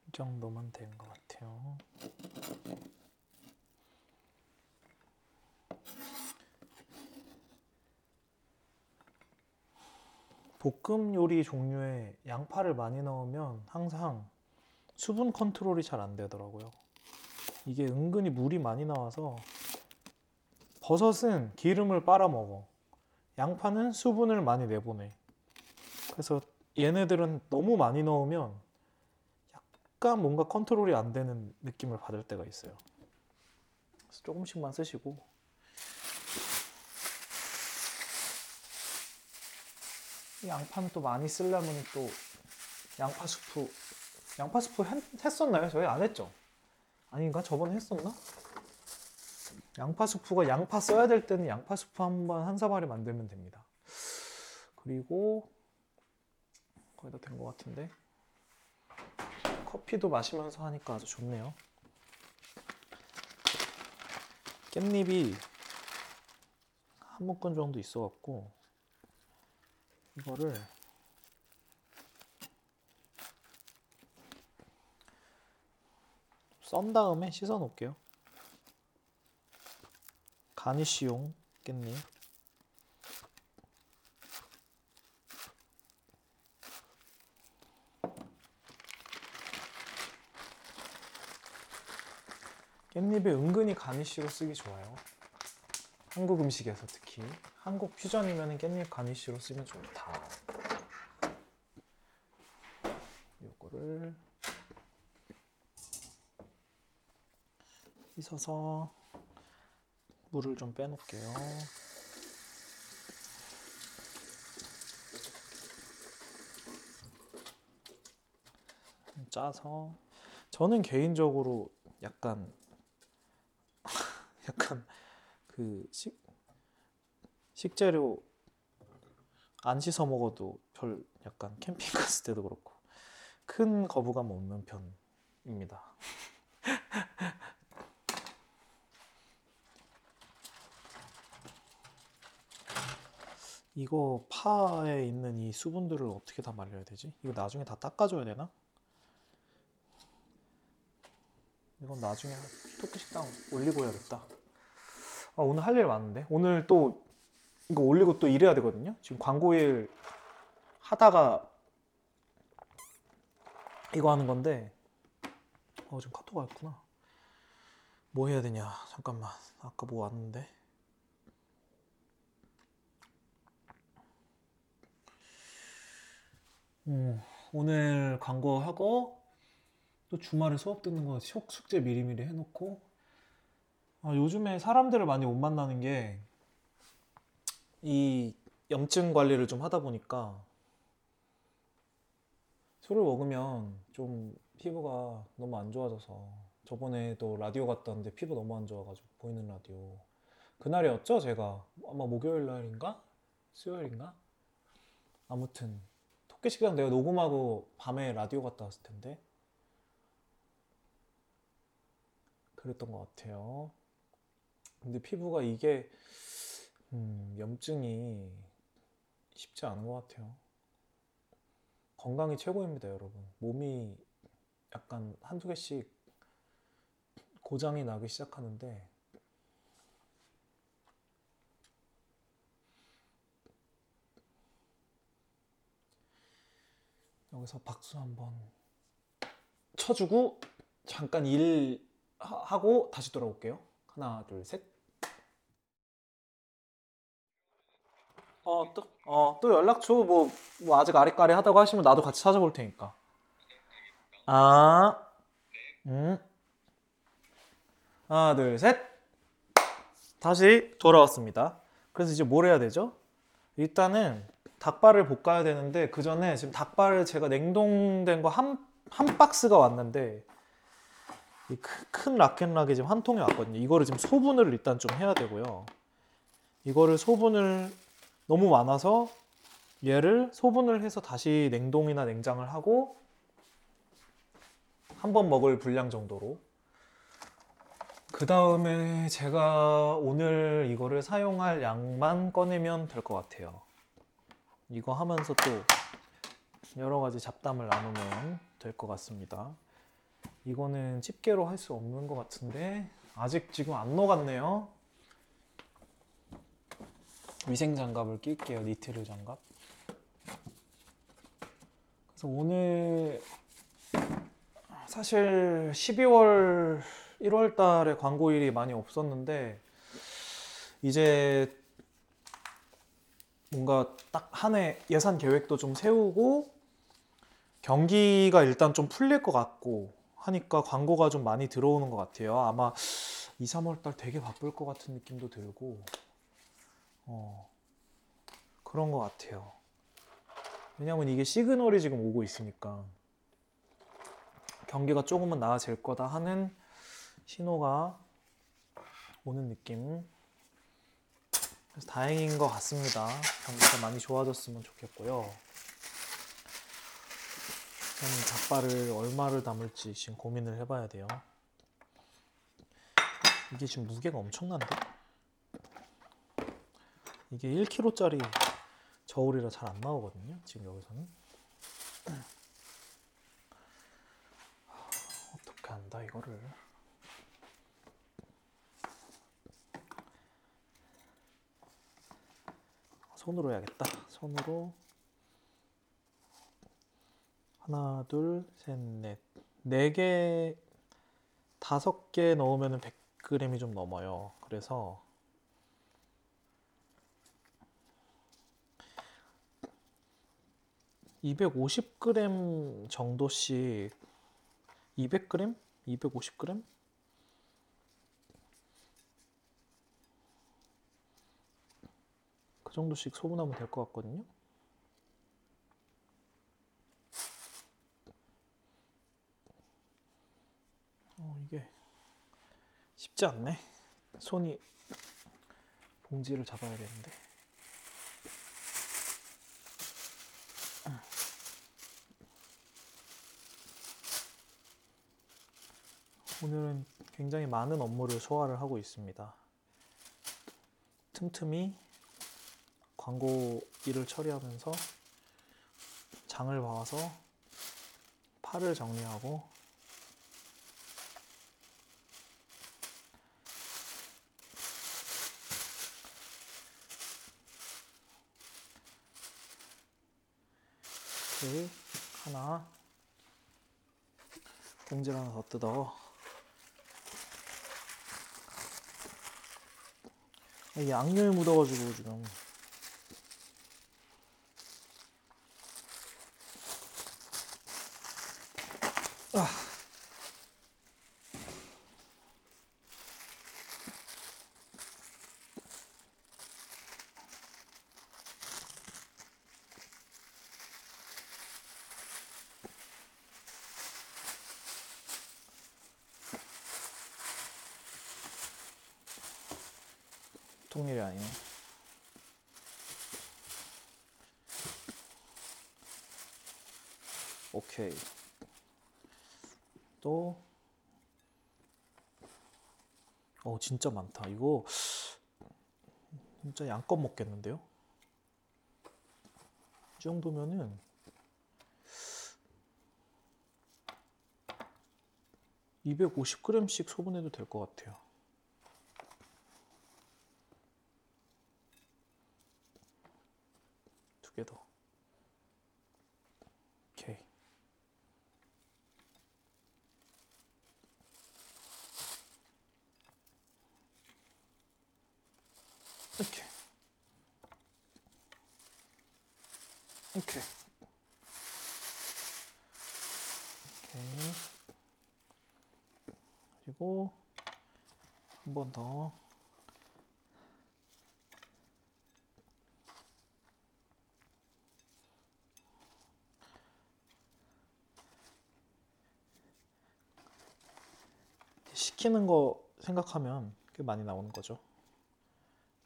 이 된것 같아요. 볶음 요리 종류에 양파를 많이 넣으면 항상 수분 컨트롤이 잘 안 되더라고요. 이게 은근히 물이 많이 나와서 버섯은 기름을 빨아먹어. 양파는 수분을 많이 내보내. 그래서 얘네들은 너무 많이 넣으면 약간 뭔가 컨트롤이 안 되는 느낌을 받을 때가 있어요. 조금씩만 쓰시고 이 양파는 또 많이 쓰려면 또 양파 수프 양파 수프 했, 했었나요? 저희 안 했죠? 아닌가? 저번에 했었나? 양파 수프가 양파 써야 될 때는 양파 수프 한번 한 사발에 만들면 됩니다. 그리고 거의 다 된 것 같은데 커피도 마시면서 하니까 아주 좋네요. 깻잎이 한 묶음 정도 있어갖고 이거를 썬 다음에 씻어 놓을게요. 가니쉬용 깻잎. 깻잎에 은근히 가니쉬로 쓰기 좋아요. 한국 음식에서 특히 한국 퓨전이면 깻잎 가니쉬로 쓰면 좋다. 요거를 씻어서 물을 좀 빼놓을게요. 좀 짜서 저는 개인적으로 약간 약간 그 식, 식재료 안 씻어 먹어도 별 약간 캠핑 갔을 때도 그렇고 큰 거부감 없는 편입니다. [LAUGHS] 이거 파에 있는 이 수분들을 어떻게 다 말려야 되지? 이거 나중에 다 닦아줘야 되나? 이건 나중에 토끼 식당 올리고 해야겠다. 아, 오늘 할 일 많은데? 오늘 또 이거 올리고 또 일해야 되거든요? 지금 광고 일 하다가 이거 하는 건데 어, 지금 카톡 왔구나. 뭐 해야 되냐? 잠깐만. 아까 뭐 왔는데. 음, 오늘 광고하고 또 주말에 수업 듣는 거 속- 숙제 미리미리 해놓고. 아, 요즘에 사람들을 많이 못 만나는 게 이 염증 관리를 좀 하다 보니까 술을 먹으면 좀 피부가 너무 안 좋아져서 저번에도 라디오 갔다 왔는데 피부 너무 안 좋아가지고 보이는 라디오. 그날이었죠 제가? 아마 목요일 날인가? 수요일인가? 아무튼 토끼 식당 내가 녹음하고 밤에 라디오 갔다 왔을 텐데 그랬던 것 같아요. 근데 피부가 이게 음, 염증이 쉽지 않은 것 같아요. 건강이 최고입니다, 여러분. 몸이 약간 한두 개씩 고장이 나기 시작하는데 여기서 박수 한번 쳐주고 잠깐 일 하- 하고 다시 돌아올게요. 하나, 둘, 셋. 어, 또, 어, 또 연락 줘. 뭐, 뭐 아직 아리까리 하다고 하시면 나도 같이 찾아볼 테니까. 아, 음. 하나, 둘, 셋. 다시 돌아왔습니다. 그래서 이제 뭘 해야 되죠? 일단은 닭발을 볶아야 되는데 그 전에 지금 닭발을 제가 냉동된 거 한 한 박스가 왔는데 이 큰 락앤락이 지금 한 통이 왔거든요. 이거를 지금 소분을 일단 좀 해야 되고요. 이거를 소분을 너무 많아서 얘를 소분을 해서 다시 냉동이나 냉장을 하고 한 번 먹을 분량 정도로 그 다음에 제가 오늘 이거를 사용할 양만 꺼내면 될 것 같아요. 이거 하면서 또 여러 가지 잡담을 나누면 될 것 같습니다. 이거는 집게로 할 수 없는 것 같은데 아직 지금 안 녹았네요. 위생 장갑을 낄게요. 니트릴 장갑. 그래서 오늘 사실 12월 1월 달에 광고일이 많이 없었는데 이제 뭔가 딱 한 해 예산 계획도 좀 세우고 경기가 일단 좀 풀릴 것 같고 하니까 광고가 좀 많이 들어오는 것 같아요. 아마 2, 3월 달 되게 바쁠 것 같은 느낌도 들고 어, 그런 것 같아요. 왜냐면 이게 시그널이 지금 오고 있으니까 경기가 조금은 나아질 거다 하는 신호가 오는 느낌. 그래서 다행인 것 같습니다. 경기가 많이 좋아졌으면 좋겠고요. 저는 닭발을 얼마를 담을지 지금 고민을 해봐야 돼요. 이게 지금 무게가 엄청난데? 이게 1kg짜리 저울이라 잘 안 나오거든요. 지금 여기서는. 어떻게 한다 이거를. 손으로 해야겠다. 손으로 하나, 둘, 셋, 넷, 네 개, 다섯 개 넣으면 100g이 좀 넘어요. 그래서 (250g) 정도씩 (200g) (250g) 그 정도씩 소분하면 될 것 같거든요. 어, 이게 쉽지 않네. 손이 봉지를 잡아야 되는데. 오늘은 굉장히 많은 업무를 소화를 하고 있습니다. 틈틈이 광고 일을 처리하면서 장을 봐서 팔을 정리하고 이렇게 하나. 봉지를 하나 더 뜯어. 양념이 묻어가지고 지금 보통 일이 아니네. 오케이. 또, 어, 진짜 많다. 이거, 진짜 양껏 먹겠는데요? 이 정도면은, (250g씩) 소분해도 될 것 같아요. 두 개 더. 오케이. 이렇게. 이렇게. 오케이. 그리고 한 번 더. 시키는 거 생각하면 꽤 많이 나오는 거죠.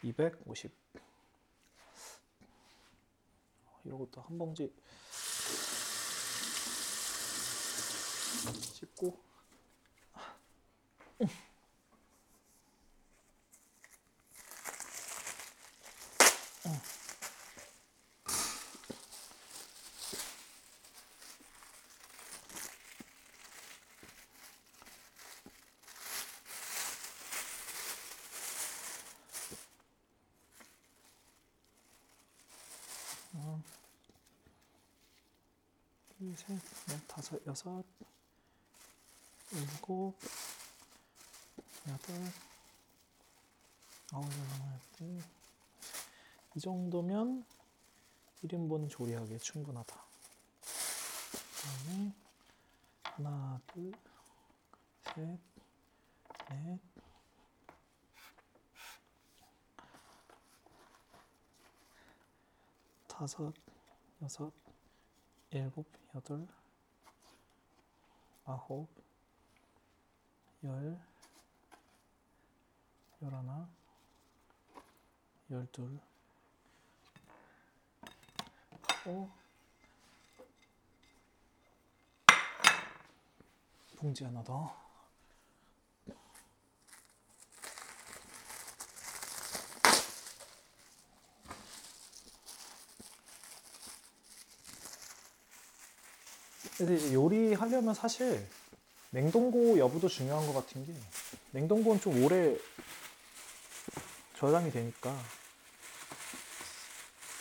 250. 이런 것도 한 봉지 씹고 둘, 셋, 넷, 다섯, 여섯, 일곱, 여덟, 아홉, 열, 이 정도면 1인분 조리하기에 충분하다. 그 다음에 하나, 둘, 셋, 넷, 다섯, 여섯, 일곱, 여덟, 아홉, 열, 열하나, 열둘, 하고 봉지 하나 더. 근데 이제 요리하려면 사실 냉동고 여부도 중요한 것 같은 게 냉동고는 좀 오래 저장이 되니까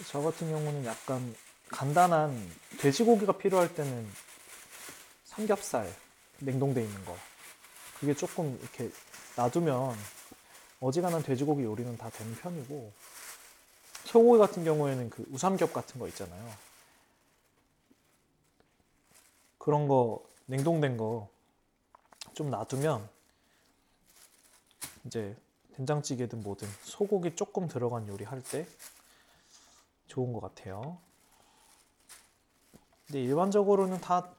저 같은 경우는 약간 간단한 돼지고기가 필요할 때는 삼겹살 냉동돼 있는 거. 그게 조금 이렇게 놔두면 어지간한 돼지고기 요리는 다 되는 편이고 소고기 같은 경우에는 그 우삼겹 같은 거 있잖아요 그런 거 냉동된 거 좀 놔두면 이제 된장찌개든 뭐든 소고기 조금 들어간 요리 할 때 좋은 것 같아요. 근데 일반적으로는 다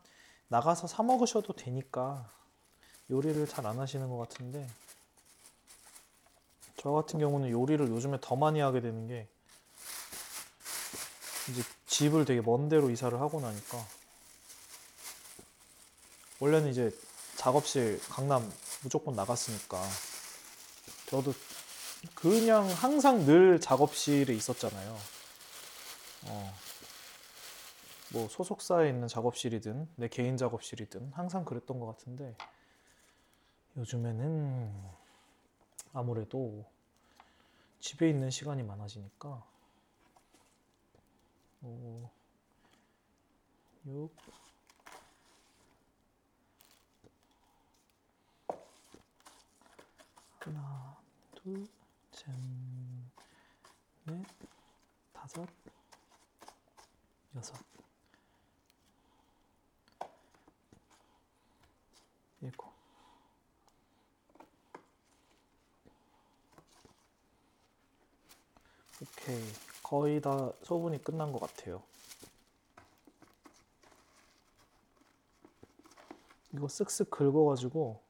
나가서 사 먹으셔도 되니까 요리를 잘 안 하시는 것 같은데 저 같은 경우는 요리를 요즘에 더 많이 하게 되는 게 이제 집을 되게 먼 데로 이사를 하고 나니까 원래는 이제 작업실 강남 무조건 나갔으니까. 저도 그냥 항상 늘 작업실에 있었잖아요. 어, 뭐 소속사에 있는 작업실이든 내 개인 작업실이든 항상 그랬던 것 같은데 요즘에는 아무래도 집에 있는 시간이 많아지니까. 5, 6, 하나, 둘, 셋, 넷, 다섯, 여섯, 일곱. 오케이. 거의 다 소분이 끝난 것 같아요. 이거 쓱쓱 긁어가지고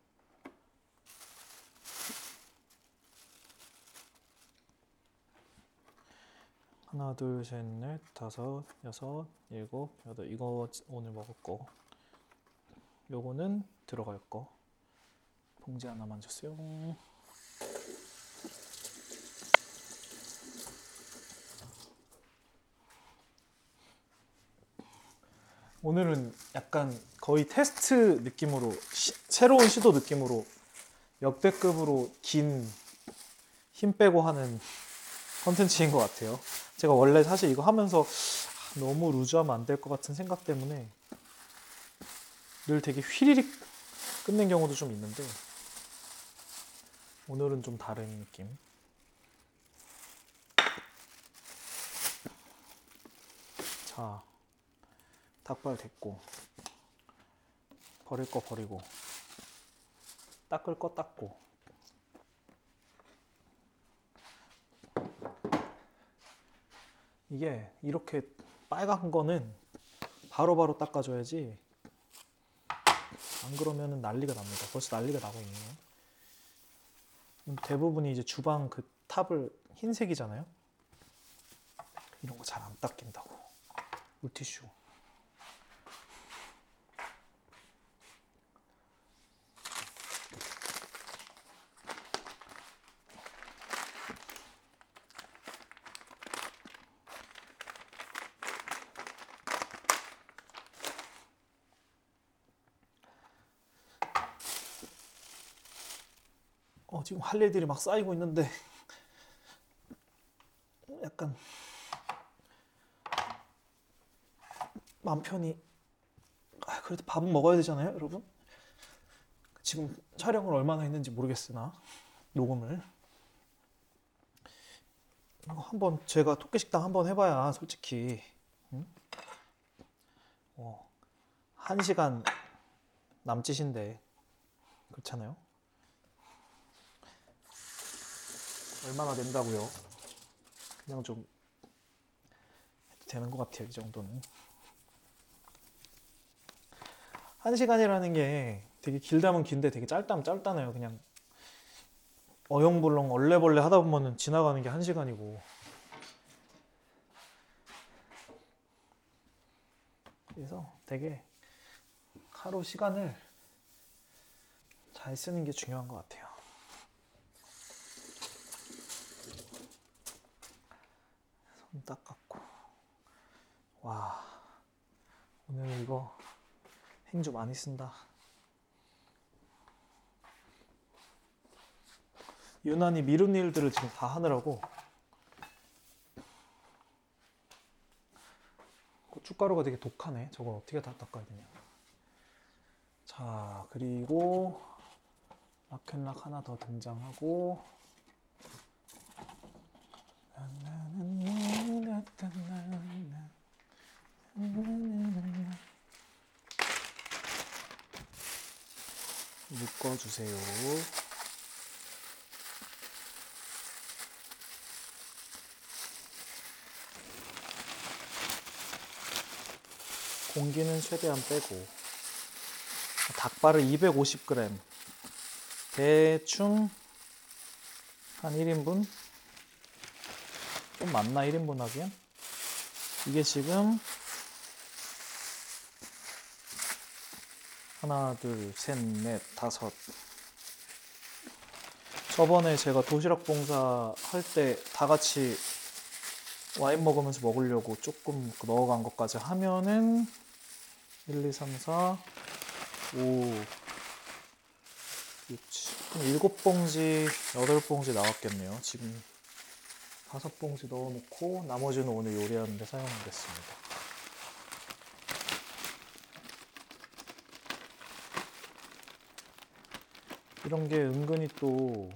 하나, 둘, 셋, 넷, 다섯, 여섯, 일곱, 여덟. 이거 오늘 거. 요거는 들어갈 거. 봉지 하나만 주세요. 오늘은 약간 거의 테스트 느낌으로 시- 새로운 시도 느낌으로 역대급으로 긴 힘 빼고 하는 컨텐츠인 것 같아요. 제가 원래 사실 이거 하면서 아, 너무 루즈하면 안 될 것 같은 생각 때문에 늘 되게 휘리릭 끝낸 경우도 좀 있는데 오늘은 좀 다른 느낌. 자, 닭발 됐고 버릴 거 버리고 닦을 거 닦고 이게 이렇게 빨간 거는 바로바로 닦아줘야지 안 그러면은 난리가 납니다. 벌써 난리가 나고 있네요. 음, 대부분이 이제 주방 그 탑을 흰색이잖아요. 이런 거 잘 안 닦인다고. 물티슈. 지금 할 일들이 막 쌓이고 있는데 약간 마음 편히 아, 그래도 밥은 먹어야 되잖아요, 여러분. 지금 촬영을 얼마나 했는지 모르겠으나 녹음을 한번 제가 토끼식당 한번 해봐야 솔직히 응? 어, 한 시간 남짓인데 그렇잖아요. 얼마나 된다고요? 그냥 좀 되는 것 같아요. 이 정도는. 한 시간이라는 게 되게 길다면 긴데 되게 짧다면 짧다네요. 그냥 어영불렁 얼레벌레 하다 보면은 지나가는 게 한 시간이고. 그래서 되게 하루 시간을 잘 쓰는 게 중요한 것 같아요. 손 닦았고. 와, 오늘 이거 행주 많이 쓴다. 유난히 미룬 일들을 지금 다 하느라고 고춧가루가 되게 독하네. 저걸 어떻게 다 닦아야 되냐. 자, 그리고 라켄락 하나 더 등장하고 묶어주세요. 공기는 최대한 빼고 닭발을 250g 대충 한 1인분 좀 많나? 1인분 하기엔 이게 지금 하나 둘셋넷 다섯. 저번에 제가 도시락 봉사 할 때 다 같이 와인 먹으면서 먹으려고 조금 넣어간 것까지 하면은 1, 2, 3, 4, 5, 6, 7, 7봉지, 8봉지 나왔겠네요. 지금 5봉지 넣어놓고 나머지는 오늘 요리하는 데 사용하겠습니다. 이런 게 은근히 또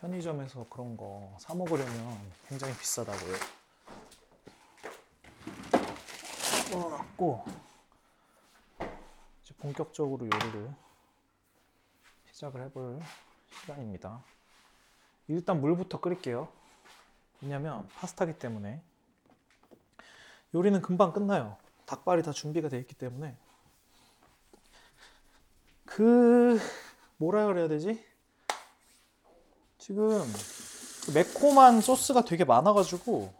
편의점에서 그런 거 사 먹으려면 굉장히 비싸다고요. 넣어놨고 이제 본격적으로 요리를 시작을 해볼 시간입니다. 일단 물부터 끓일게요. 왜냐면 파스타기 때문에 요리는 금방 끝나요. 닭발이 다 준비가 되어 있기 때문에 그 뭐라 그래야 되지? 지금 그 매콤한 소스가 되게 많아가지고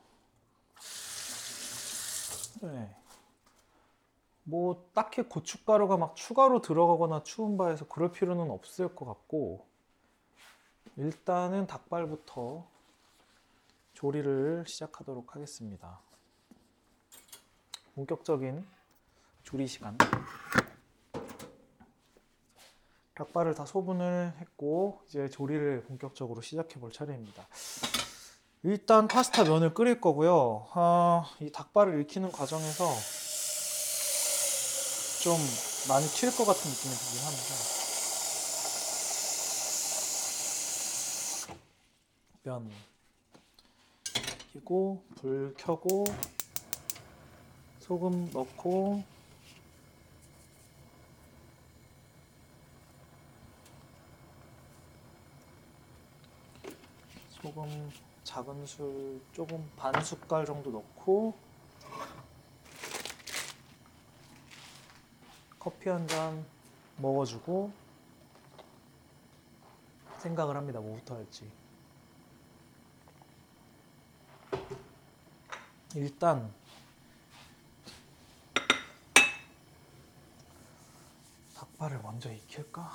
네. 뭐 딱히 고춧가루가 막 추가로 들어가거나 추운 바에서 그럴 필요는 없을 것 같고 일단은 닭발부터 조리를 시작하도록 하겠습니다. 본격적인 조리 시간. 닭발을 다 소분을 했고 이제 조리를 본격적으로 시작해 볼 차례입니다. 일단 파스타 면을 끓일 거고요. 아, 이 닭발을 익히는 과정에서 좀 많이 튈 것 같은 느낌이 들긴 합니다. 면 익히고 불 켜고 소금 넣고 소금 작은 술 조금 반 숟갈 정도 넣고 커피 한 잔 먹어주고 생각을 합니다. 뭐부터 할지. 일단 닭발을 먼저 익힐까?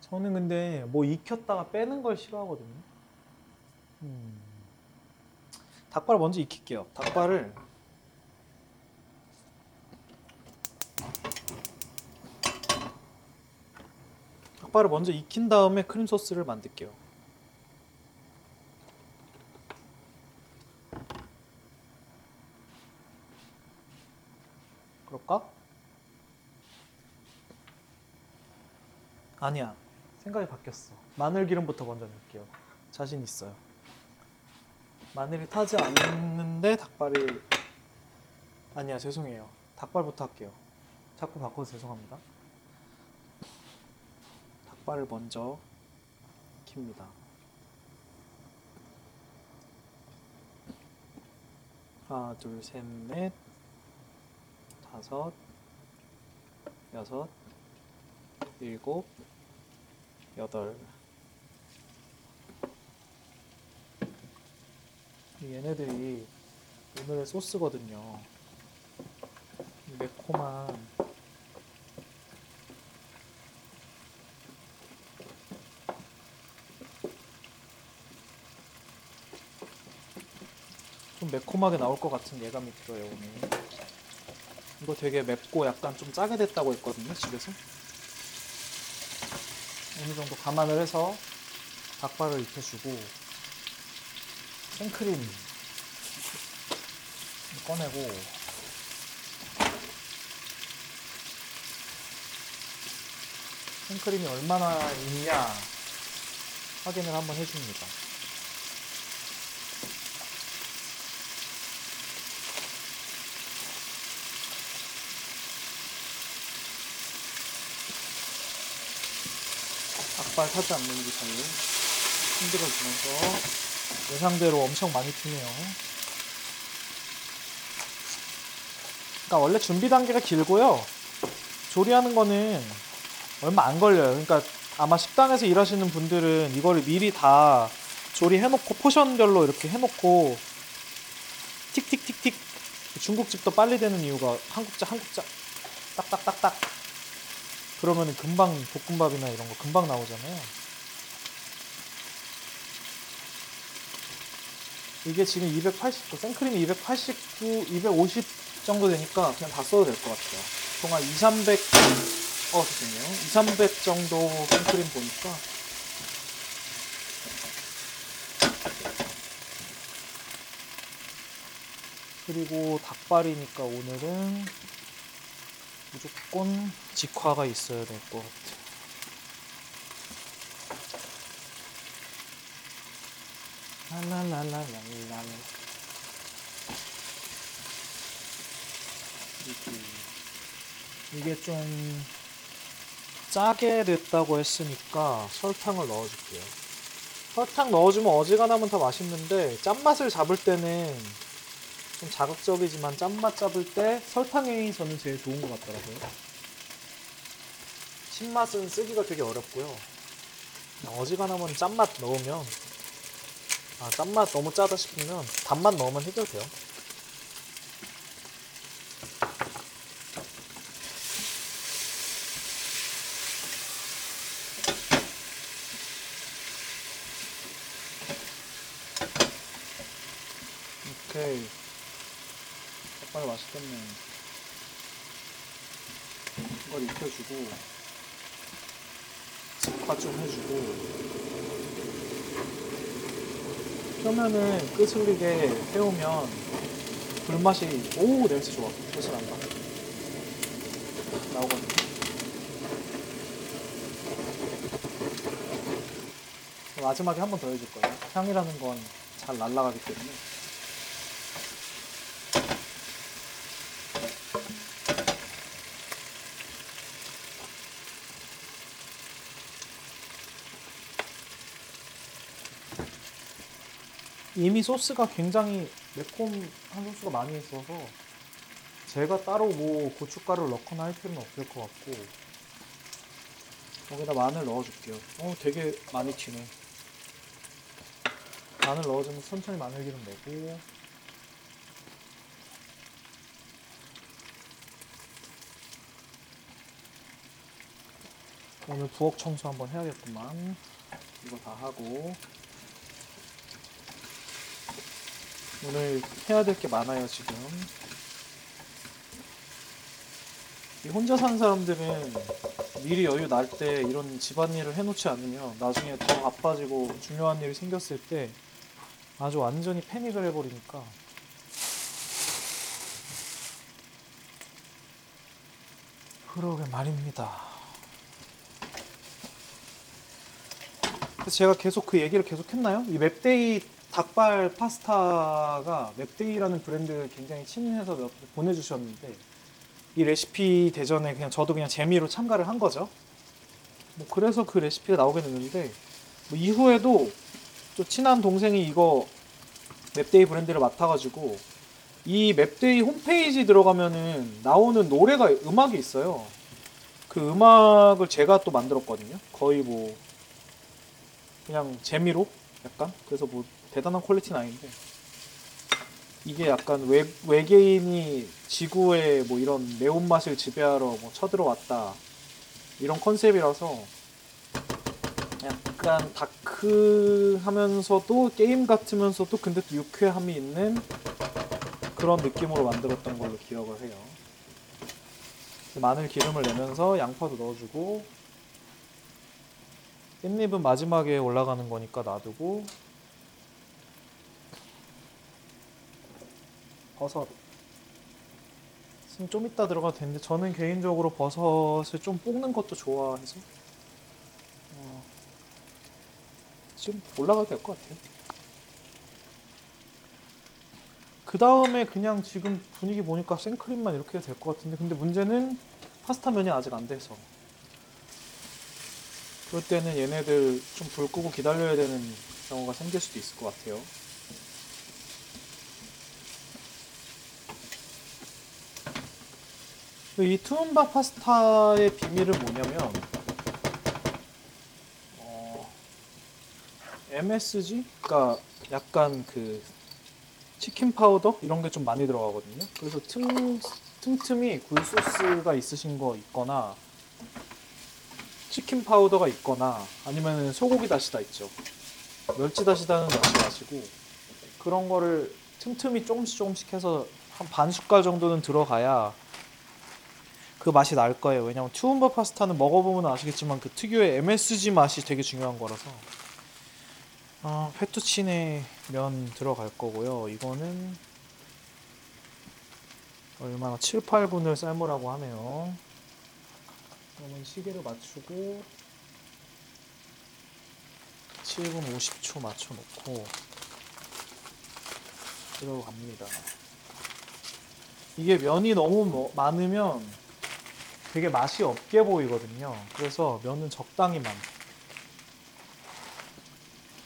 저는 근데 뭐 익혔다가 빼는 걸 싫어하거든요. 음. 닭발을 먼저 익힐게요. 닭발을 닭발을 먼저 익힌 다음에 크림 소스를 만들게요. 그럴까? 아니야. 생각이 바뀌었어. 마늘 기름부터 먼저 넣을게요. 자신 있어요. 마늘이 타지 않는데 닭발이 아니야 죄송해요. 닭발부터 할게요. 자꾸 바꿔서 죄송합니다. 닭발을 먼저 킵니다. 하나, 둘, 셋, 넷, 다섯, 여섯, 일곱, 여덟. 얘네들이 오늘의 소스거든요. 이 매콤한 좀 매콤하게 나올 것 같은 예감이 들어요 오늘. 이거 되게 맵고 약간 좀 짜게 됐다고 했거든요 집에서. 어느 정도 감안을 해서 닭발을 익혀주고 생크림 꺼내고 생크림이 얼마나 있냐 확인을 한번 해줍니다. 닭발 타지 않는지 잘 흔들어주면서 예상대로 엄청 많이 튀네요. 그러니까 원래 준비 단계가 길고요. 조리하는 거는 얼마 안 걸려요. 그러니까 아마 식당에서 일하시는 분들은 이거를 미리 다 조리해놓고 포션별로 이렇게 해놓고 틱틱틱틱 중국집도 빨리 되는 이유가 한국자 한국자 딱딱딱딱 그러면 금방 볶음밥이나 이런 거 금방 나오잖아요. 이게 지금 280, 생크림이 289, 250 정도 되니까 그냥 다 써도 될 것 같아요. 동안 2, 300, 어, 죄송해요. 2, 300 정도 생크림 보니까. 그리고 닭발이니까 오늘은 무조건 직화가 있어야 될 것 같아요. 랄랄랄랄랄랄. 이게, 좀 짜게 됐다고 했으니까 설탕을 넣어줄게요. 설탕 넣어주면 어지간하면 더 맛있는데 짠맛을 잡을 때는 좀 자극적이지만 짠맛 잡을 때 설탕이 저는 제일 좋은 것 같더라고요. 신맛은 쓰기가 되게 어렵고요. 어지간하면 짠맛 넣으면 아, 짠맛 너무 짜다 싶으면 단맛 넣으면 해결돼요. 오케이. 닭발 맛있겠네. 이걸 익혀주고, 직화 좀 해주고, 표면을 끄슬리게 세우면 불맛이 오 냄새 좋아 훨씬 안 나. 나오거든요. 마지막에 한 번 더 해줄 거예요. 향이라는 건 잘 날아가기 때문에. 이미 소스가 굉장히 매콤한 소스가 많이 있어서 제가 따로 뭐 고춧가루를 넣거나 할 필요는 없을 것 같고 여기다 마늘 넣어줄게요. 어, 되게 많이 튀네. 마늘 넣어주면 천천히 마늘 기름 내고 오늘 부엌 청소 한번 해야겠구만. 이거 다 하고 오늘 해야 될 게 많아요 지금. 이 혼자 사는 사람들은 미리 여유 날 때 이런 집안일을 해놓지 않으면 나중에 더 바빠지고 중요한 일이 생겼을 때 아주 완전히 패닉을 해버리니까 그러게 말입니다. 제가 계속 그 얘기를 계속 했나요? 이 맵데이 닭발 파스타가 맵데이라는 브랜드 굉장히 친해서 보내주셨는데 이 레시피 대전에 그냥 저도 그냥 재미로 참가를 한 거죠. 뭐 그래서 그 레시피가 나오게 됐는데 뭐 이후에도 또 친한 동생이 이거 맵데이 브랜드를 맡아가지고 이 맵데이 홈페이지 들어가면은 나오는 노래가 음악이 있어요. 그 음악을 제가 또 만들었거든요. 거의 뭐 그냥 재미로 약간 그래서 뭐 대단한 퀄리티는 아닌데 이게 약간 외, 외계인이 지구의 뭐 이런 매운맛을 지배하러 뭐 쳐들어왔다 이런 컨셉이라서 약간 다크하면서도 게임 같으면서도 근데 또 유쾌함이 있는 그런 느낌으로 만들었던 걸로 기억을 해요. 마늘 기름을 내면서 양파도 넣어주고 깻잎은 마지막에 올라가는 거니까 놔두고 버섯 지금 좀 이따 들어가도 되는데 저는 개인적으로 버섯을 좀 볶는 것도 좋아해서 어, 지금 올라가도 될 것 같아요. 그 다음에 그냥 지금 분위기 보니까 생크림만 이렇게 해도 될 것 같은데 근데 문제는 파스타 면이 아직 안 돼서 그럴 때는 얘네들 좀 불 끄고 기다려야 되는 경우가 생길 수도 있을 것 같아요. 이 투움바 파스타의 비밀은 뭐냐면 어, MSG? 그러니까 약간 그 치킨 파우더 이런 게 좀 많이 들어가거든요. 그래서 틈, 틈틈이 굴 소스가 있으신 거 있거나 치킨 파우더가 있거나 아니면 소고기 다시다 있죠. 멸치 다시다는 넣지 마시고 그런 거를 틈틈이 조금씩 조금씩 해서 한 반 숟갈 정도는 들어가야 그 맛이 날 거예요. 왜냐면 투움바 파스타는 먹어보면 아시겠지만 그 특유의 MSG 맛이 되게 중요한 거라서 어, 페투치네 면 들어갈 거고요. 이거는 얼마나 7, 8분을 삶으라고 하네요. 그러면 시계를 맞추고 7분 50초 맞춰놓고 들어갑니다. 이게 면이 너무 뭐- 많으면 되게 맛이 없게 보이거든요. 그래서 면은 적당히만.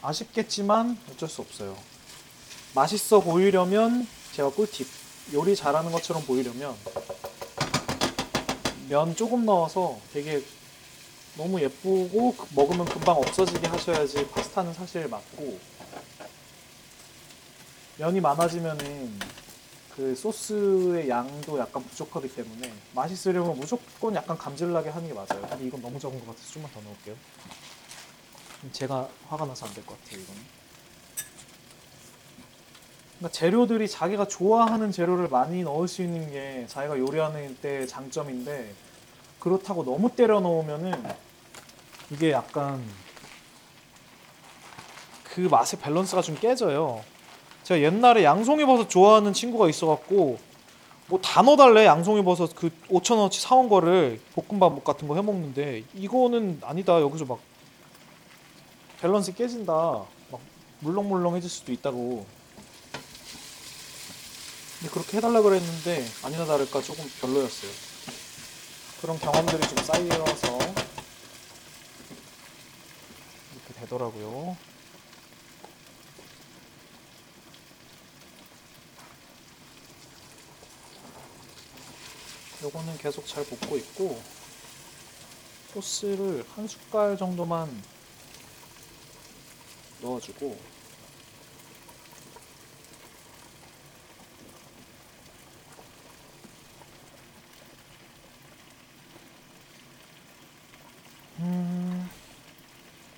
아쉽겠지만 어쩔 수 없어요. 맛있어 보이려면 제가 꿀팁. 요리 잘하는 것처럼 보이려면 면 조금 넣어서 되게 너무 예쁘고 그- 먹으면 금방 없어지게 하셔야지 파스타는 사실 맞고 면이 많아지면은 그 소스의 양도 약간 부족하기 때문에 맛있으려면 무조건 약간 감질나게 하는 게 맞아요. 근데 이건 너무 적은 것 같아서 좀만 더 넣을게요. 제가 화가 나서 안 될 것 같아요, 이거는. 그러니까 재료들이 자기가 좋아하는 재료를 많이 넣을 수 있는 게 자기가 요리하는 때 장점인데 그렇다고 너무 때려 넣으면은 이게 약간 그 맛의 밸런스가 좀 깨져요. 제가 옛날에 양송이 버섯 좋아하는 친구가 있어갖고 뭐다 넣어달래? 양송이 버섯 그 5천 원어치 사온 거를 볶음밥 같은 거 해먹는데 이거는 아니다. 여기서 막 밸런스 깨진다. 막 물렁물렁해질 수도 있다고. 근데 그렇게 해달라 그랬는데 아니나 다를까 조금 별로였어요. 그런 경험들이 좀 쌓여서 이렇게 되더라고요 요거는 계속 잘 볶고 있고 소스를 한 숟갈 정도만 넣어주고 음,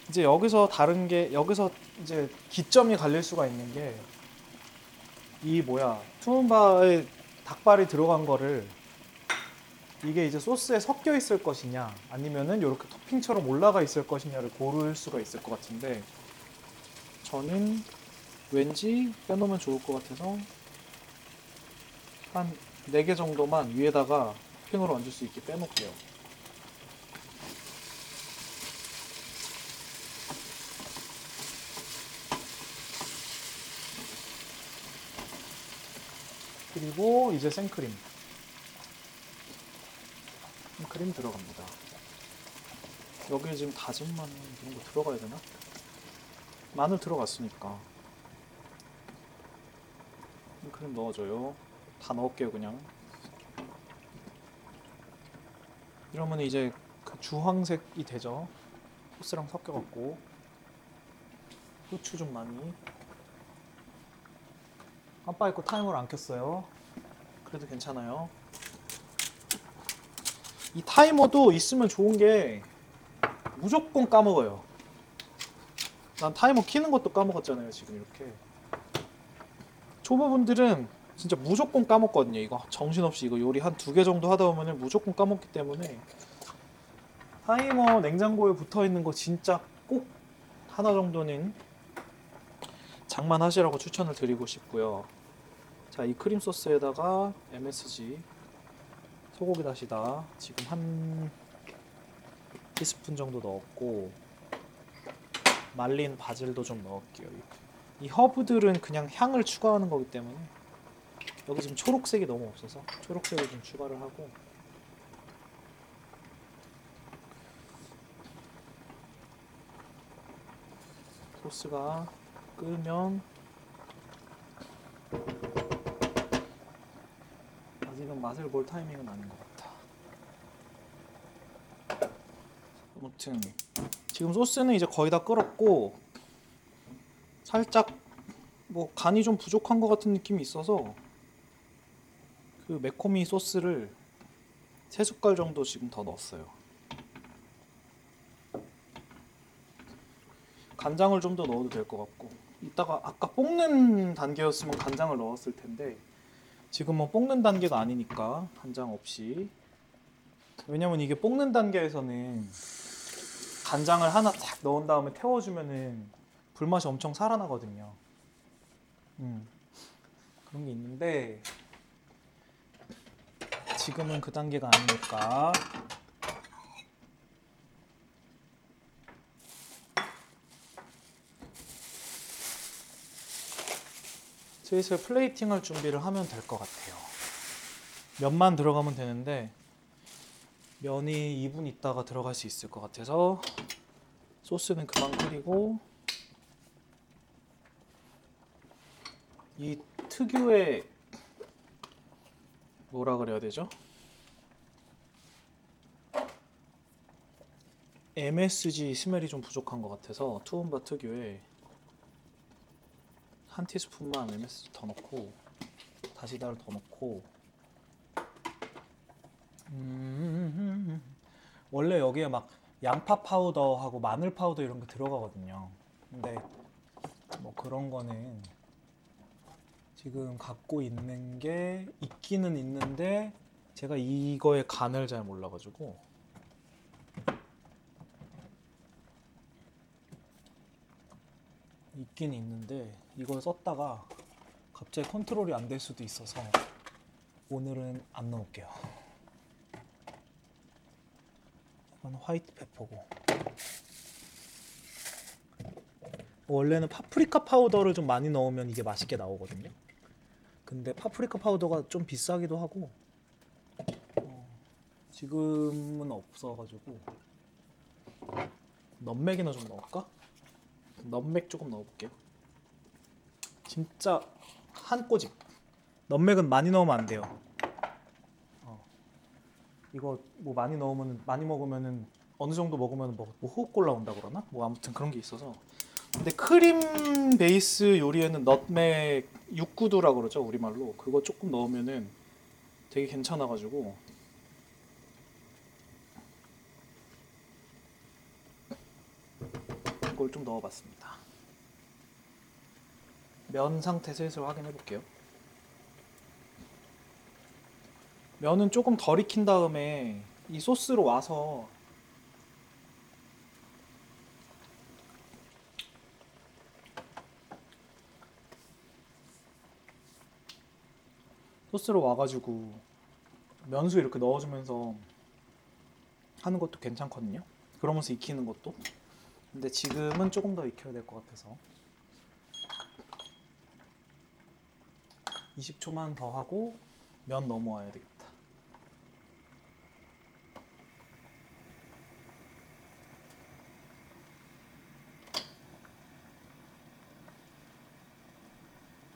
이제 여기서 다른 게 여기서 이제 기점이 갈릴 수가 있는 게 이 뭐야 투움바에 닭발이 들어간 거를 이게 이제 소스에 섞여 있을 것이냐 아니면은 이렇게 토핑처럼 올라가 있을 것이냐를 고를 수가 있을 것 같은데 저는 왠지 빼놓으면 좋을 것 같아서 한 4개 정도만 위에다가 토핑으로 얹을 수 있게 빼놓을게요. 그리고 이제 생크림. 생크림 들어갑니다. 여기에 지금 다진 마늘 이런 거 들어가야 되나? 마늘 들어갔으니까. 생크림 넣어줘요. 다 넣을게요 그냥. 이러면 이제 그 주황색이 되죠. 소스랑 섞여갖고 후추 좀 많이. 깜빡 잊고 타이머를 안 켰어요. 그래도 괜찮아요. 이 타이머도 있으면 좋은 게 무조건 까먹어요. 난 타이머 키는 것도 까먹었잖아요, 지금 이렇게. 초보분들은 진짜 무조건 까먹거든요. 이거 정신없이 이거 요리 한 두 개 정도 하다 보면 무조건 까먹기 때문에 타이머 냉장고에 붙어 있는 거 진짜 꼭 하나 정도는 장만하시라고 추천을 드리고 싶고요. 자, 이 크림 소스에다가 MSG 소고기 다시다. 지금 한 티스푼 정도 넣었고 말린 바질도 좀 넣을게요. 이 허브들은 그냥 향을 추가하는 거기 때문에. 여기 지금 초록색이 너무 없어서 초록색을 좀 추가를 하고. 소스가 끓으면 아직은 맛을 볼 타이밍은 아닌 것 같아. 아무튼 지금 소스는 이제 거의 다 끓었고 살짝 뭐 간이 좀 부족한 것 같은 느낌이 있어서 그 매코미 소스를 세 숟갈 정도 지금 더 넣었어요. 간장을 좀 더 넣어도 될 것 같고 이따가 아까 볶는 단계였으면 간장을 넣었을 텐데 지금 뭐 볶는 단계가 아니니까 간장 없이 왜냐면 이게 볶는 단계에서는 간장을 하나 딱 넣은 다음에 태워주면은 불맛이 엄청 살아나거든요. 음 그런 게 있는데 지금은 그 단계가 아니니까 슬슬 플레이팅 할 준비를 하면 될 것 같아요. 면만 들어가면 되는데 면이 2분 있다가 들어갈 수 있을 것 같아서 소스는 그만 끓이고 이 특유의 뭐라 그래야 되죠? MSG 스멜이 좀 부족한 것 같아서 투움바 특유의 한 티스푼만 MSG 더 넣고 다시다를 더 넣고 음, 원래 여기에 막 양파 파우더하고 마늘 파우더 이런 거 들어가거든요. 근데 뭐 그런 거는 지금 갖고 있는 게 있기는 있는데 제가 이거의 간을 잘 몰라가지고 있긴 있는데 이걸 썼다가 갑자기 컨트롤이 안 될 수도 있어서 오늘은 안 넣을게요. 이건 white pepper고 원래는 파프리카 파우더를 좀 많이 넣으면 이게 맛있게 나오거든요. 근데 파프리카 파우더가 좀 비싸기도 하고 어, 지금은 없어가지고 넘맥이나 좀 넣을까? 넘맥 조금 넣어볼게요. 진짜 한 꼬집. 넘맥은 많이 넣으면 안 돼요. 어. 이거 뭐 많이 넣으면 많이 먹으면은 어느 정도 먹으면 뭐, 뭐 호흡 올라온다 그러나? 뭐 아무튼 그런 게 있어서. 근데 크림 베이스 요리에는 넛맥 육구두라 그러죠 우리말로. 그거 조금 넣으면은 되게 괜찮아가지고 이걸 좀 넣어봤습니다. 면 상태 슬슬 확인해 볼게요. 면은 조금 덜 익힌 다음에 이 소스로 와서 소스로 와가지고 면수 이렇게 넣어주면서 하는 것도 괜찮거든요. 그러면서 익히는 것도. 근데 지금은 조금 더 익혀야 될 것 같아서 20초만 더 하고 면 넘어와야 되겠다.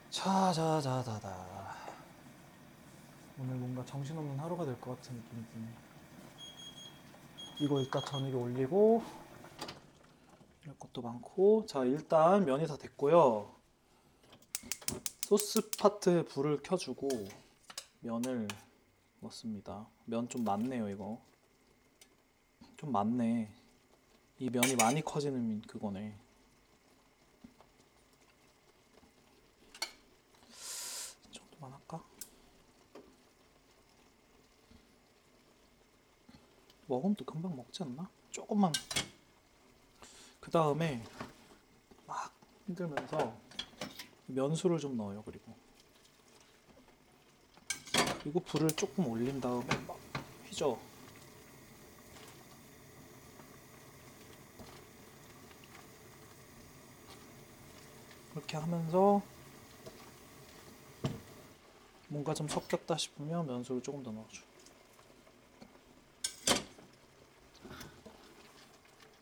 자자자자다. 오늘 뭔가 정신없는 하루가 될 것 같은 느낌이 드네. 이거 일단 저녁에 올리고 이럴 것도 많고 자 일단 면이 다 됐고요. 소스 파트에 불을 켜주고 면을 넣습니다. 면 좀 많네요 이거. 좀 많네. 이 면이 많이 커지는 그거네. 이 정도만 할까? 먹으면 또 금방 먹지 않나? 조금만. 그 다음에 막 흔들면서 면수를 좀 넣어요. 그리고 그리고 불을 조금 올린 다음에 막 휘저. 그렇게 하면서 뭔가 좀 섞였다 싶으면 면수를 조금 더 넣어줘.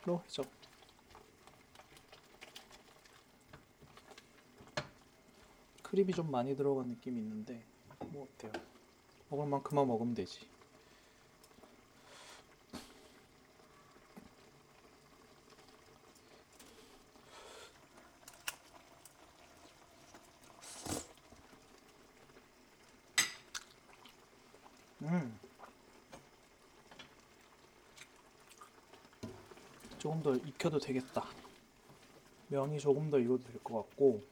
로 해줘. 크림이 좀 많이 들어간 느낌이 있는데 뭐 어때요? 먹을 만큼만 먹으면 되지. 음. 조금 더 익혀도 되겠다. 면이 조금 더 익어도 될 것 같고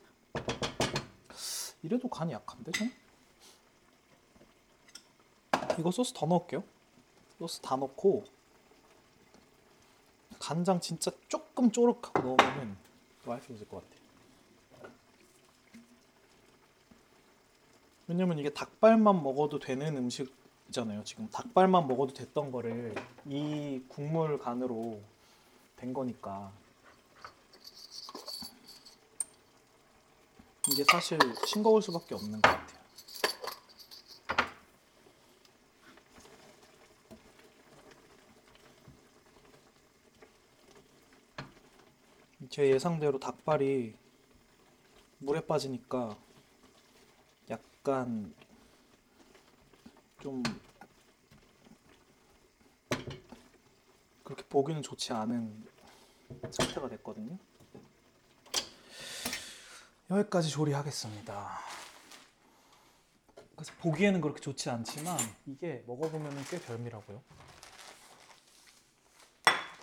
이래도 간이 약한데 좀? 이거 소스 더 넣을게요. 소스 다 넣고 간장 진짜 조금 쪼륵하고 넣으면은 맛있어질 것 같아. 왜냐면 이게 닭발만 먹어도 되는 음식이잖아요. 지금 닭발만 먹어도 됐던 거를 이 국물 간으로 된 거니까 이게 사실 싱거울 수밖에 없는 것 같아요. 제 예상대로 닭발이 물에 빠지니까 약간 좀 그렇게 보기는 좋지 않은 상태가 됐거든요. 여기까지 조리하겠습니다. 그래서 보기에는 그렇게 좋지 않지만 이게 먹어보면 꽤 별미라고요.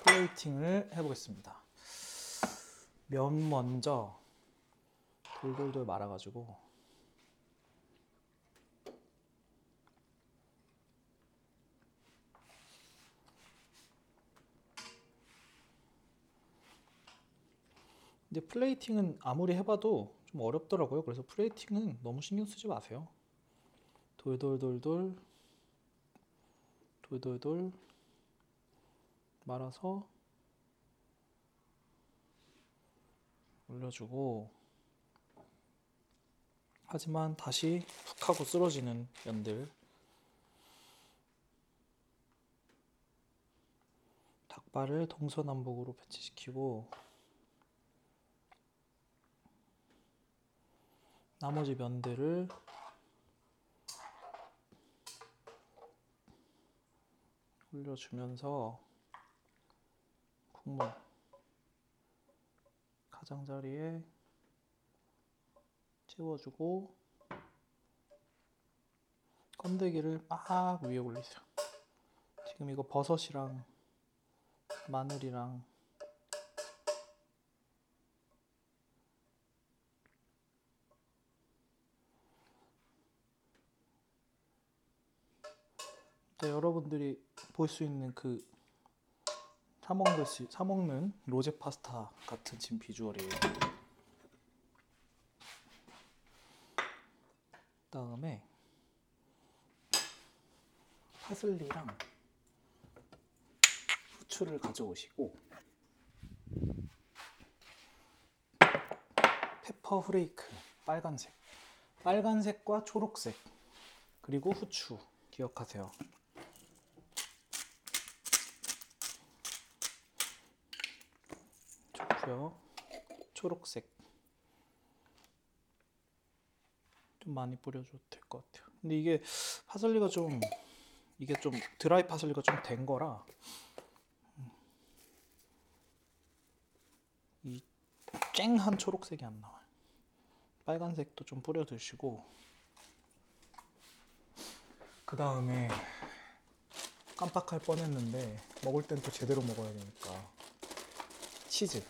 플레이팅을 해보겠습니다. 면 먼저 돌돌돌 말아가지고 근데 플레이팅은 아무리 해봐도 좀 어렵더라고요. 그래서 플레이팅은 너무 신경 쓰지 마세요. 돌돌돌돌 돌돌돌 말아서 올려주고 하지만 다시 푹 하고 쓰러지는 면들 닭발을 동서남북으로 배치시키고 나머지 면들을 올려주면서 국물 가장자리에 채워주고 건더기를 막 위에 올리세요. 지금 이거 버섯이랑 마늘이랑 네, 여러분들이 볼 수 있는 그 사먹듯이 사먹는 로제 파스타 같은 지금 비주얼이에요. 그다음에 파슬리랑 후추를 가져오시고 페퍼 후레이크 빨간색 빨간색과 초록색 그리고 후추 기억하세요. 좋고요. 초록색 좀 많이 뿌려줘도 될 것 같아요. 근데 이게 파슬리가 좀 이게 좀 드라이 파슬리가 좀 된 거라 이 쨍한 초록색이 안 나와요. 빨간색도 좀 뿌려 드시고 그 다음에 깜빡할 뻔했는데 먹을 땐 또 제대로 먹어야 되니까 치즈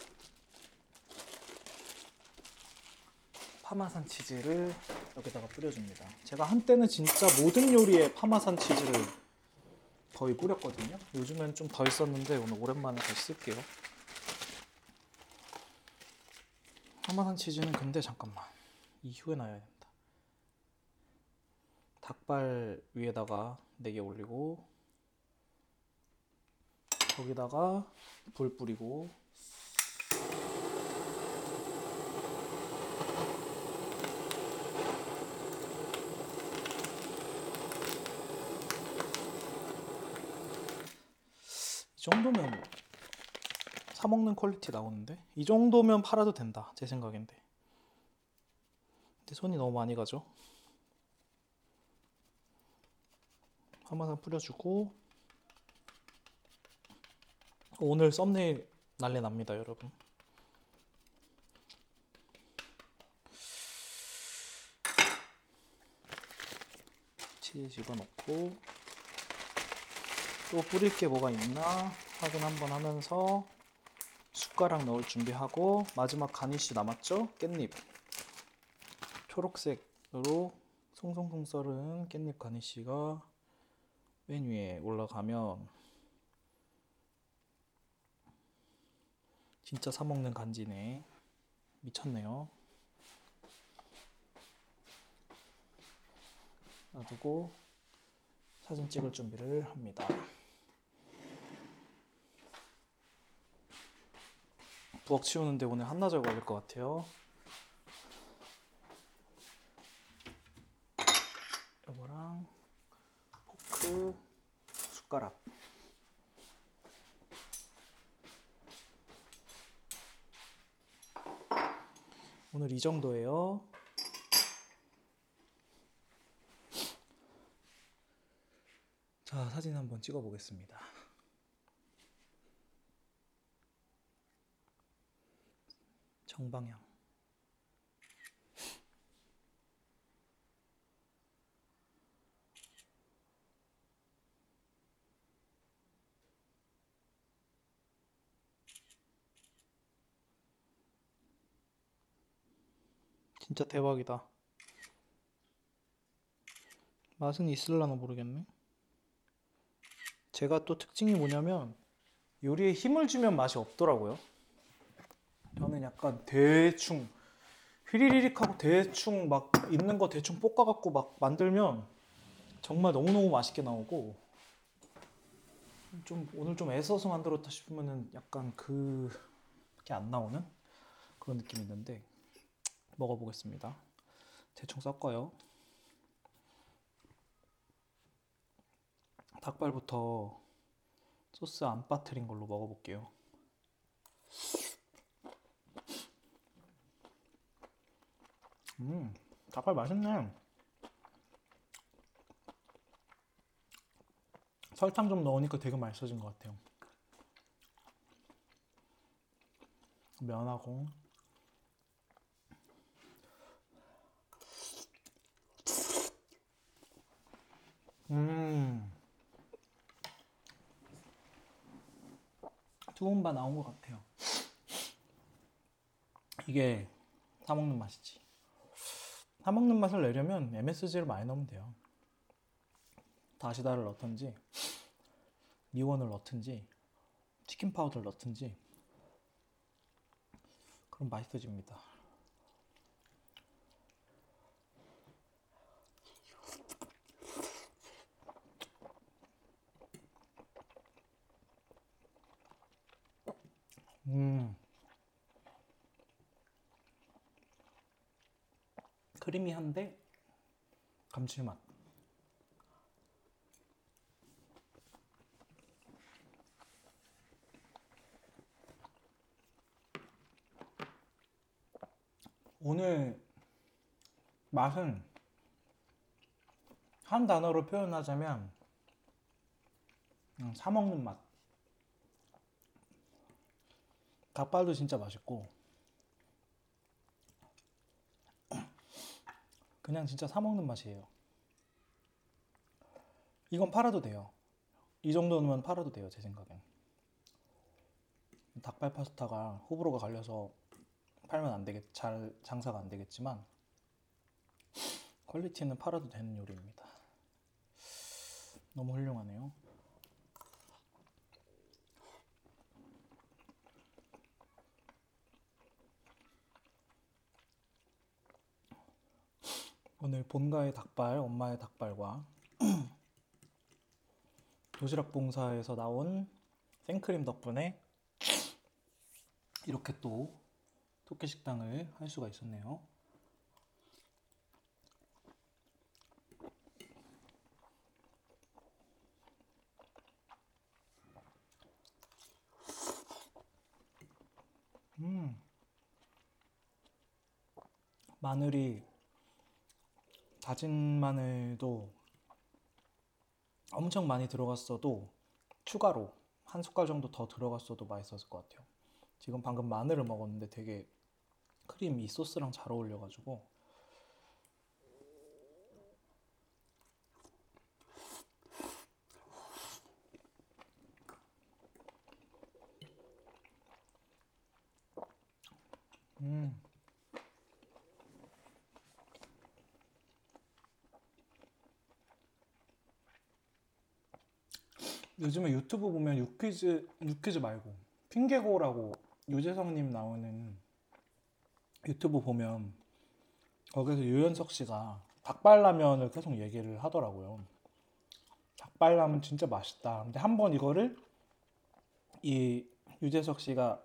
파마산 치즈를 여기다가 뿌려줍니다. 제가 한때는 진짜 모든 요리에 파마산 치즈를 거의 뿌렸거든요. 요즘엔 좀 덜 썼는데 오늘 오랜만에 다시 쓸게요. 파마산 치즈는 근데 잠깐만 이후에 놔야 된다. 닭발 위에다가 4개 올리고 거기다가 불 뿌리고 정도면 사 먹는 quality 나오는데 이 정도면 팔아도 된다 제 생각인데. 근데 손이 너무 많이 가죠? 파마산 뿌려주고 오늘 썸네일 난리 납니다 여러분. 치즈 집어넣고 또 뿌릴 게 뭐가 있나 확인 한번 하면서 숟가락 넣을 준비하고 마지막 가니쉬 남았죠? 깻잎 초록색으로 송송송 썰은 깻잎 가니쉬가 맨 위에 올라가면 진짜 사 먹는 간지네 미쳤네요 놔두고 사진 찍을 준비를 합니다. 부엌 치우는데 오늘 한나절 걸릴 것 같아요. 이거랑 포크, 숟가락. 오늘 이 정도예요. 자, 사진 한번 찍어 보겠습니다. 정방향. 진짜 대박이다. 맛은 있을라나 모르겠네. 제가 또 특징이 뭐냐면 요리에 힘을 주면 맛이 없더라고요. 저는 약간 대충 휘리리릭하고 대충 막 있는 거 대충 볶아갖고 막 만들면 정말 너무너무 맛있게 나오고 좀 오늘 좀 애써서 만들었다 싶으면은 약간 그게 안 나오는 그런 느낌이 있는데 먹어보겠습니다. 대충 섞어요. 닭발부터 소스 안 빠뜨린 걸로 먹어볼게요. 음, 닭발 맛있네. 설탕 좀 넣으니까 되게 맛있어진 것 같아요. 면하고 음. 투움바 나온 것 같아요. 이게 사 먹는 맛이지. 사 먹는 맛을 내려면 MSG를 많이 넣으면 돼요. 다시다를 넣든지, 미원을 넣든지, 치킨 파우더를 넣든지, 그럼 맛있어집니다. 음. 크리미한데 감칠맛. 오늘 맛은 한 단어로 표현하자면 음, 사 먹는 맛. 닭발도 진짜 맛있고 그냥 진짜 사 먹는 맛이에요. 이건 팔아도 돼요. 이 정도면 팔아도 돼요, 제 생각엔. 닭발 파스타가 호불호가 갈려서 팔면 안 되겠, 잘 장사가 안 되겠지만 퀄리티는 팔아도 되는 요리입니다. 너무 훌륭하네요. 오늘 본가의 닭발, 엄마의 닭발과 [CLEARS THROAT] 도시락 봉사에서 나온 생크림 덕분에 이렇게 또 토끼 식당을 할 수가 있었네요. 음. 마늘이 다진 마늘도 엄청 많이 들어갔어도 추가로 한 숟갈 정도 더 들어갔어도 맛있었을 것 같아요. 지금 방금 마늘을 먹었는데 되게 크림 이 소스랑 잘 어울려가지고 음. 요즘에 유튜브 보면 유퀴즈 유퀴즈 말고 핑계고라고 유재석님 나오는 유튜브 보면 거기서 유연석 씨가 닭발라면을 계속 얘기를 하더라고요. 닭발라면 진짜 맛있다. 근데 한 번 이거를 이 유재석 씨가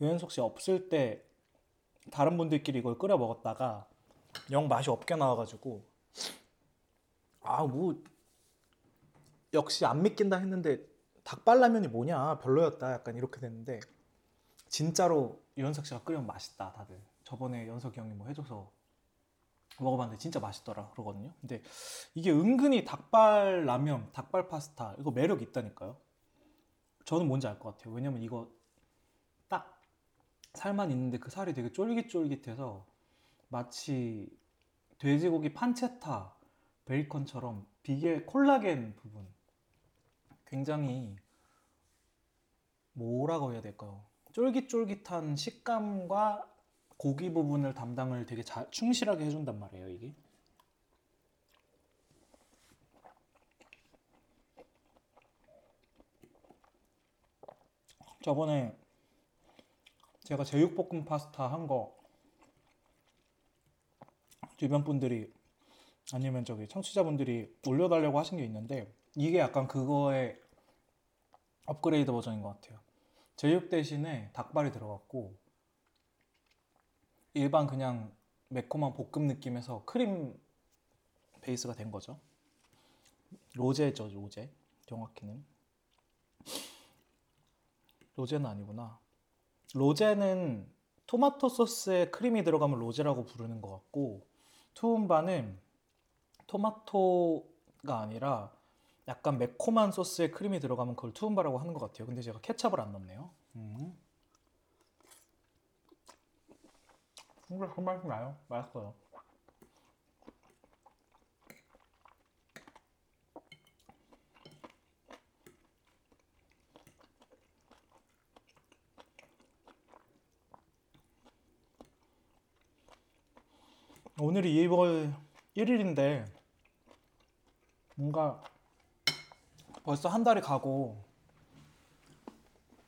유연석 씨 없을 때 다른 분들끼리 이걸 끓여 먹었다가 영 맛이 없게 나와가지고 아뭐 역시 안 믿긴다 했는데 닭발라면이 뭐냐? 별로였다. 약간 이렇게 됐는데 진짜로 유연석 씨가 끓이면 맛있다 다들. 저번에 연석이 형이 뭐 해줘서 먹어봤는데 진짜 맛있더라 그러거든요. 근데 이게 은근히 닭발 라면 닭발 파스타 이거 매력 있다니까요. 저는 뭔지 알 것 같아요. 왜냐면 이거 딱 살만 있는데 그 살이 되게 쫄깃쫄깃해서 마치 돼지고기 판체타 베이컨처럼 비계 콜라겐 부분 굉장히 뭐라고 해야 될까요? 쫄깃쫄깃한 식감과 고기 부분을 담당을 되게 잘 충실하게 해준단 말이에요 이게 저번에 제가 제육볶음 파스타 한 거 주변 분들이 아니면 저기 청취자분들이 올려달라고 하신 게 있는데 이게 약간 그거의 업그레이드 버전인 것 같아요. 제육 대신에 닭발이 들어갔고 일반 그냥 매콤한 볶음 느낌에서 크림 베이스가 된 거죠. 로제죠, 로제. 정확히는 로제는 아니구나. 로제는 토마토 소스에 크림이 들어가면 로제라고 부르는 것 같고 투움바는 토마토가 아니라 약간 매콤한 소스에 크림이 들어가면 그걸 투움바라고 하는 것 같아요. 근데 제가 케찹을 안 넣네요. 음. 근데 그 맛이 나요. 맛있어요. 오늘이 2월 1일인데 뭔가 벌써 한 달이 가고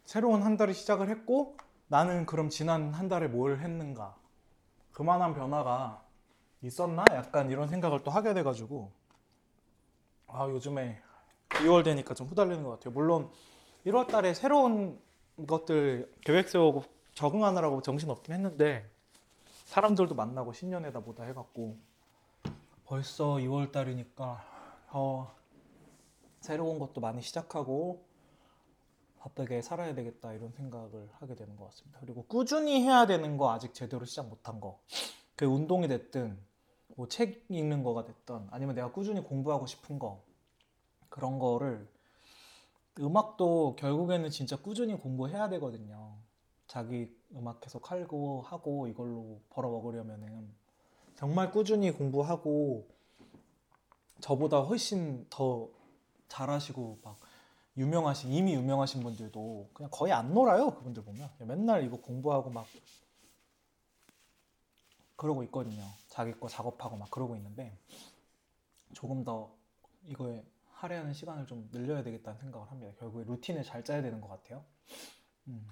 새로운 한 달이 시작을 했고 나는 그럼 지난 한 달에 뭘 했는가? 그만한 변화가 있었나? 약간 이런 생각을 또 하게 돼가지고. 아 요즘에 2월 되니까 좀 후달리는 것 같아요. 물론 1월 달에 새로운 것들 계획 세우고 적응하느라고 정신 없긴 했는데 사람들도 만나고 신년회다 뭐다 해갖고 벌써 2월 달이니까 어, 새로운 것도 많이 시작하고 바쁘게 살아야 되겠다 이런 생각을 하게 되는 것 같습니다. 그리고 꾸준히 해야 되는 거 아직 제대로 시작 못한 거. 그 운동이 됐든 뭐 책 읽는 거가 됐든 아니면 내가 꾸준히 공부하고 싶은 거 그런 거를 음악도 결국에는 진짜 꾸준히 공부해야 되거든요. 자기 음악 계속 하고 하고 이걸로 벌어 먹으려면은 정말 꾸준히 공부하고 저보다 훨씬 더 잘하시고 막 유명하신 이미 유명하신 분들도 그냥 거의 안 놀아요 그분들 보면. 맨날 이거 공부하고 막 그러고 있거든요. 자기 거 작업하고 막 그러고 있는데 조금 더 이거에 할애하는 시간을 좀 늘려야 되겠다는 생각을 합니다. 결국에 루틴을 잘 짜야 되는 것 같아요. 음.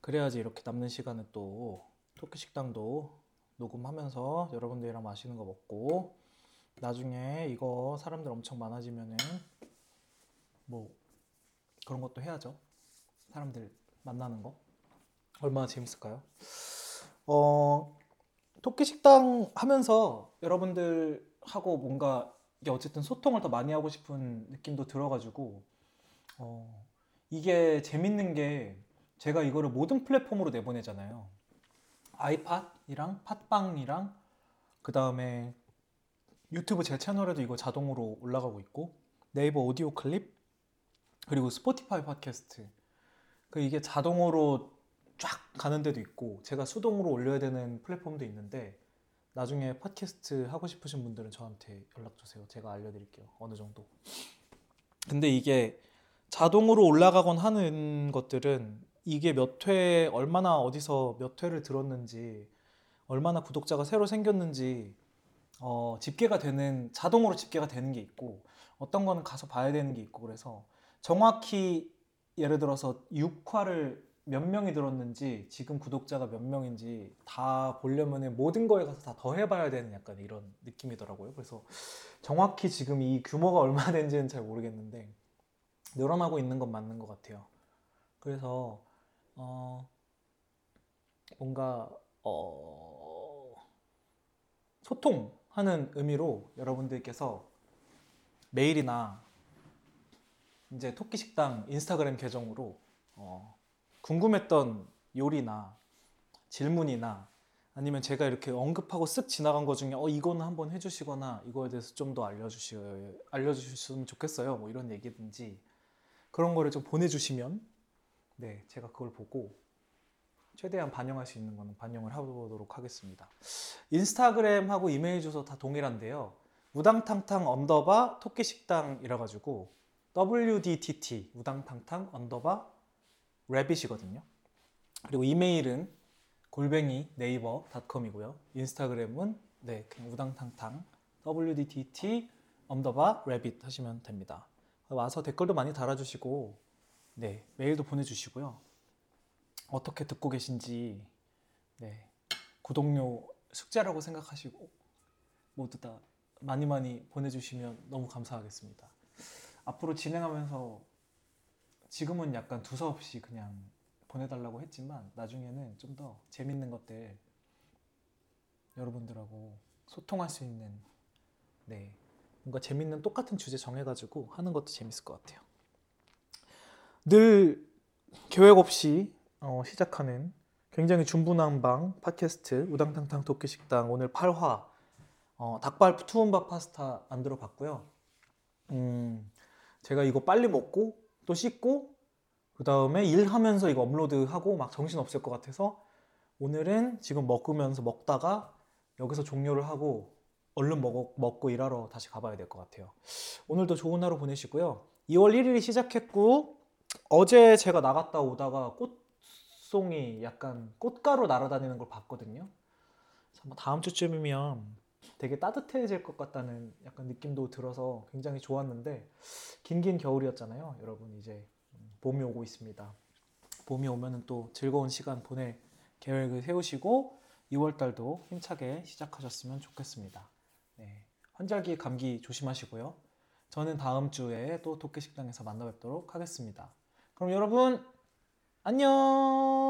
그래야지 이렇게 남는 시간에 또 토끼 식당도 녹음하면서 여러분들이랑 맛있는 거 먹고 나중에 이거 사람들 엄청 많아지면은 뭐 그런 것도 해야죠. 사람들 만나는 거 얼마나 재밌을까요? 어 토끼 식당 하면서 여러분들하고 뭔가 이게 어쨌든 소통을 더 많이 하고 싶은 느낌도 들어가지고 어 이게 재밌는 게 제가 이거를 모든 플랫폼으로 내보내잖아요. 아이팟이랑 팟빵이랑 그 다음에 유튜브 제 채널에도 이거 자동으로 올라가고 있고 네이버 오디오 클립 그리고 스포티파이 팟캐스트 그 이게 자동으로 쫙 가는 데도 있고 제가 수동으로 올려야 되는 플랫폼도 있는데 나중에 팟캐스트 하고 싶으신 분들은 저한테 연락 주세요. 제가 알려드릴게요. 어느 정도. 근데 이게 자동으로 올라가곤 하는 것들은 이게 몇 회, 얼마나 어디서 몇 회를 들었는지, 얼마나 구독자가 새로 생겼는지, 어, 집계가 되는, 자동으로 집계가 되는 게 있고, 어떤 거는 가서 봐야 되는 게 있고, 그래서 정확히 예를 들어서 6화를 몇 명이 들었는지, 지금 구독자가 몇 명인지 다 보려면 모든 거에 가서 다 더 해봐야 되는 약간 이런 느낌이더라고요. 그래서 정확히 지금 이 규모가 [LAUGHS] 얼마나 되는지는 잘 모르겠는데, 늘어나고 있는 건 맞는 것 같아요. 그래서 어 뭔가 어 소통 하는 의미로 여러분들께서 메일이나 이제 토끼 식당 인스타그램 계정으로 어 궁금했던 요리나 질문이나 아니면 제가 이렇게 언급하고 쓱 지나간 것 중에 어 이거는 한번 해주시거나 이거에 대해서 좀 더 알려주시 알려주셨으면 좋겠어요. 뭐 이런 얘기든지 그런 거를 좀 보내주시면 네 제가 그걸 보고 최대한 반영할 수 있는 거는 반영을 해보도록 하겠습니다. 인스타그램하고 이메일 주소 다 동일한데요. 우당탕탕 underbar 토끼식당이라 가지고 WDTT 우당탕탕 underbar rabbit이거든요. 그리고 이메일은 골뱅이 네이버 닷컴이고요. 인스타그램은 네 그냥 우당탕탕 WDTT underbar rabbit 하시면 됩니다. 와서 댓글도 많이 달아주시고 네 메일도 보내주시고요. 어떻게 듣고 계신지 네 구독료 숙제라고 생각하시고 모두 다 많이 많이 보내주시면 너무 감사하겠습니다. 앞으로 진행하면서 지금은 약간 두서없이 그냥 보내달라고 했지만 나중에는 좀 더 재밌는 것들 여러분들하고 소통할 수 있는 네 뭔가 재밌는 똑같은 주제 정해가지고 하는 것도 재밌을 것 같아요. 늘 계획 없이 어, 시작하는 굉장히 중구난방 팟캐스트 우당탕탕 도끼식당 오늘 8화 어, 닭발 투움밥 파스타 만들어 봤고요. 음, 제가 이거 빨리 먹고 또 씻고 그 다음에 일하면서 이거 업로드하고 막 정신 없을 것 같아서 오늘은 지금 먹으면서 먹다가 여기서 종료를 하고 얼른 먹, 먹고 일하러 다시 가봐야 될 것 같아요. 오늘도 좋은 하루 보내시고요. 2월 1일이 시작했고 어제 제가 나갔다 오다가 꽃 송이 약간 꽃가루 날아다니는 걸 봤거든요. 아마 다음 주쯤이면 되게 따뜻해질 것 같다는 약간 느낌도 들어서 굉장히 좋았는데 긴긴 겨울이었잖아요. 여러분 이제 봄이 오고 있습니다. 봄이 오면은 또 즐거운 시간 보낼 계획을 세우시고 2월 달도 힘차게 시작하셨으면 좋겠습니다. 네, 환절기 감기 조심하시고요. 저는 다음 주에 또 도끼 식당에서 만나 뵙도록 하겠습니다. 그럼 여러분 안녕.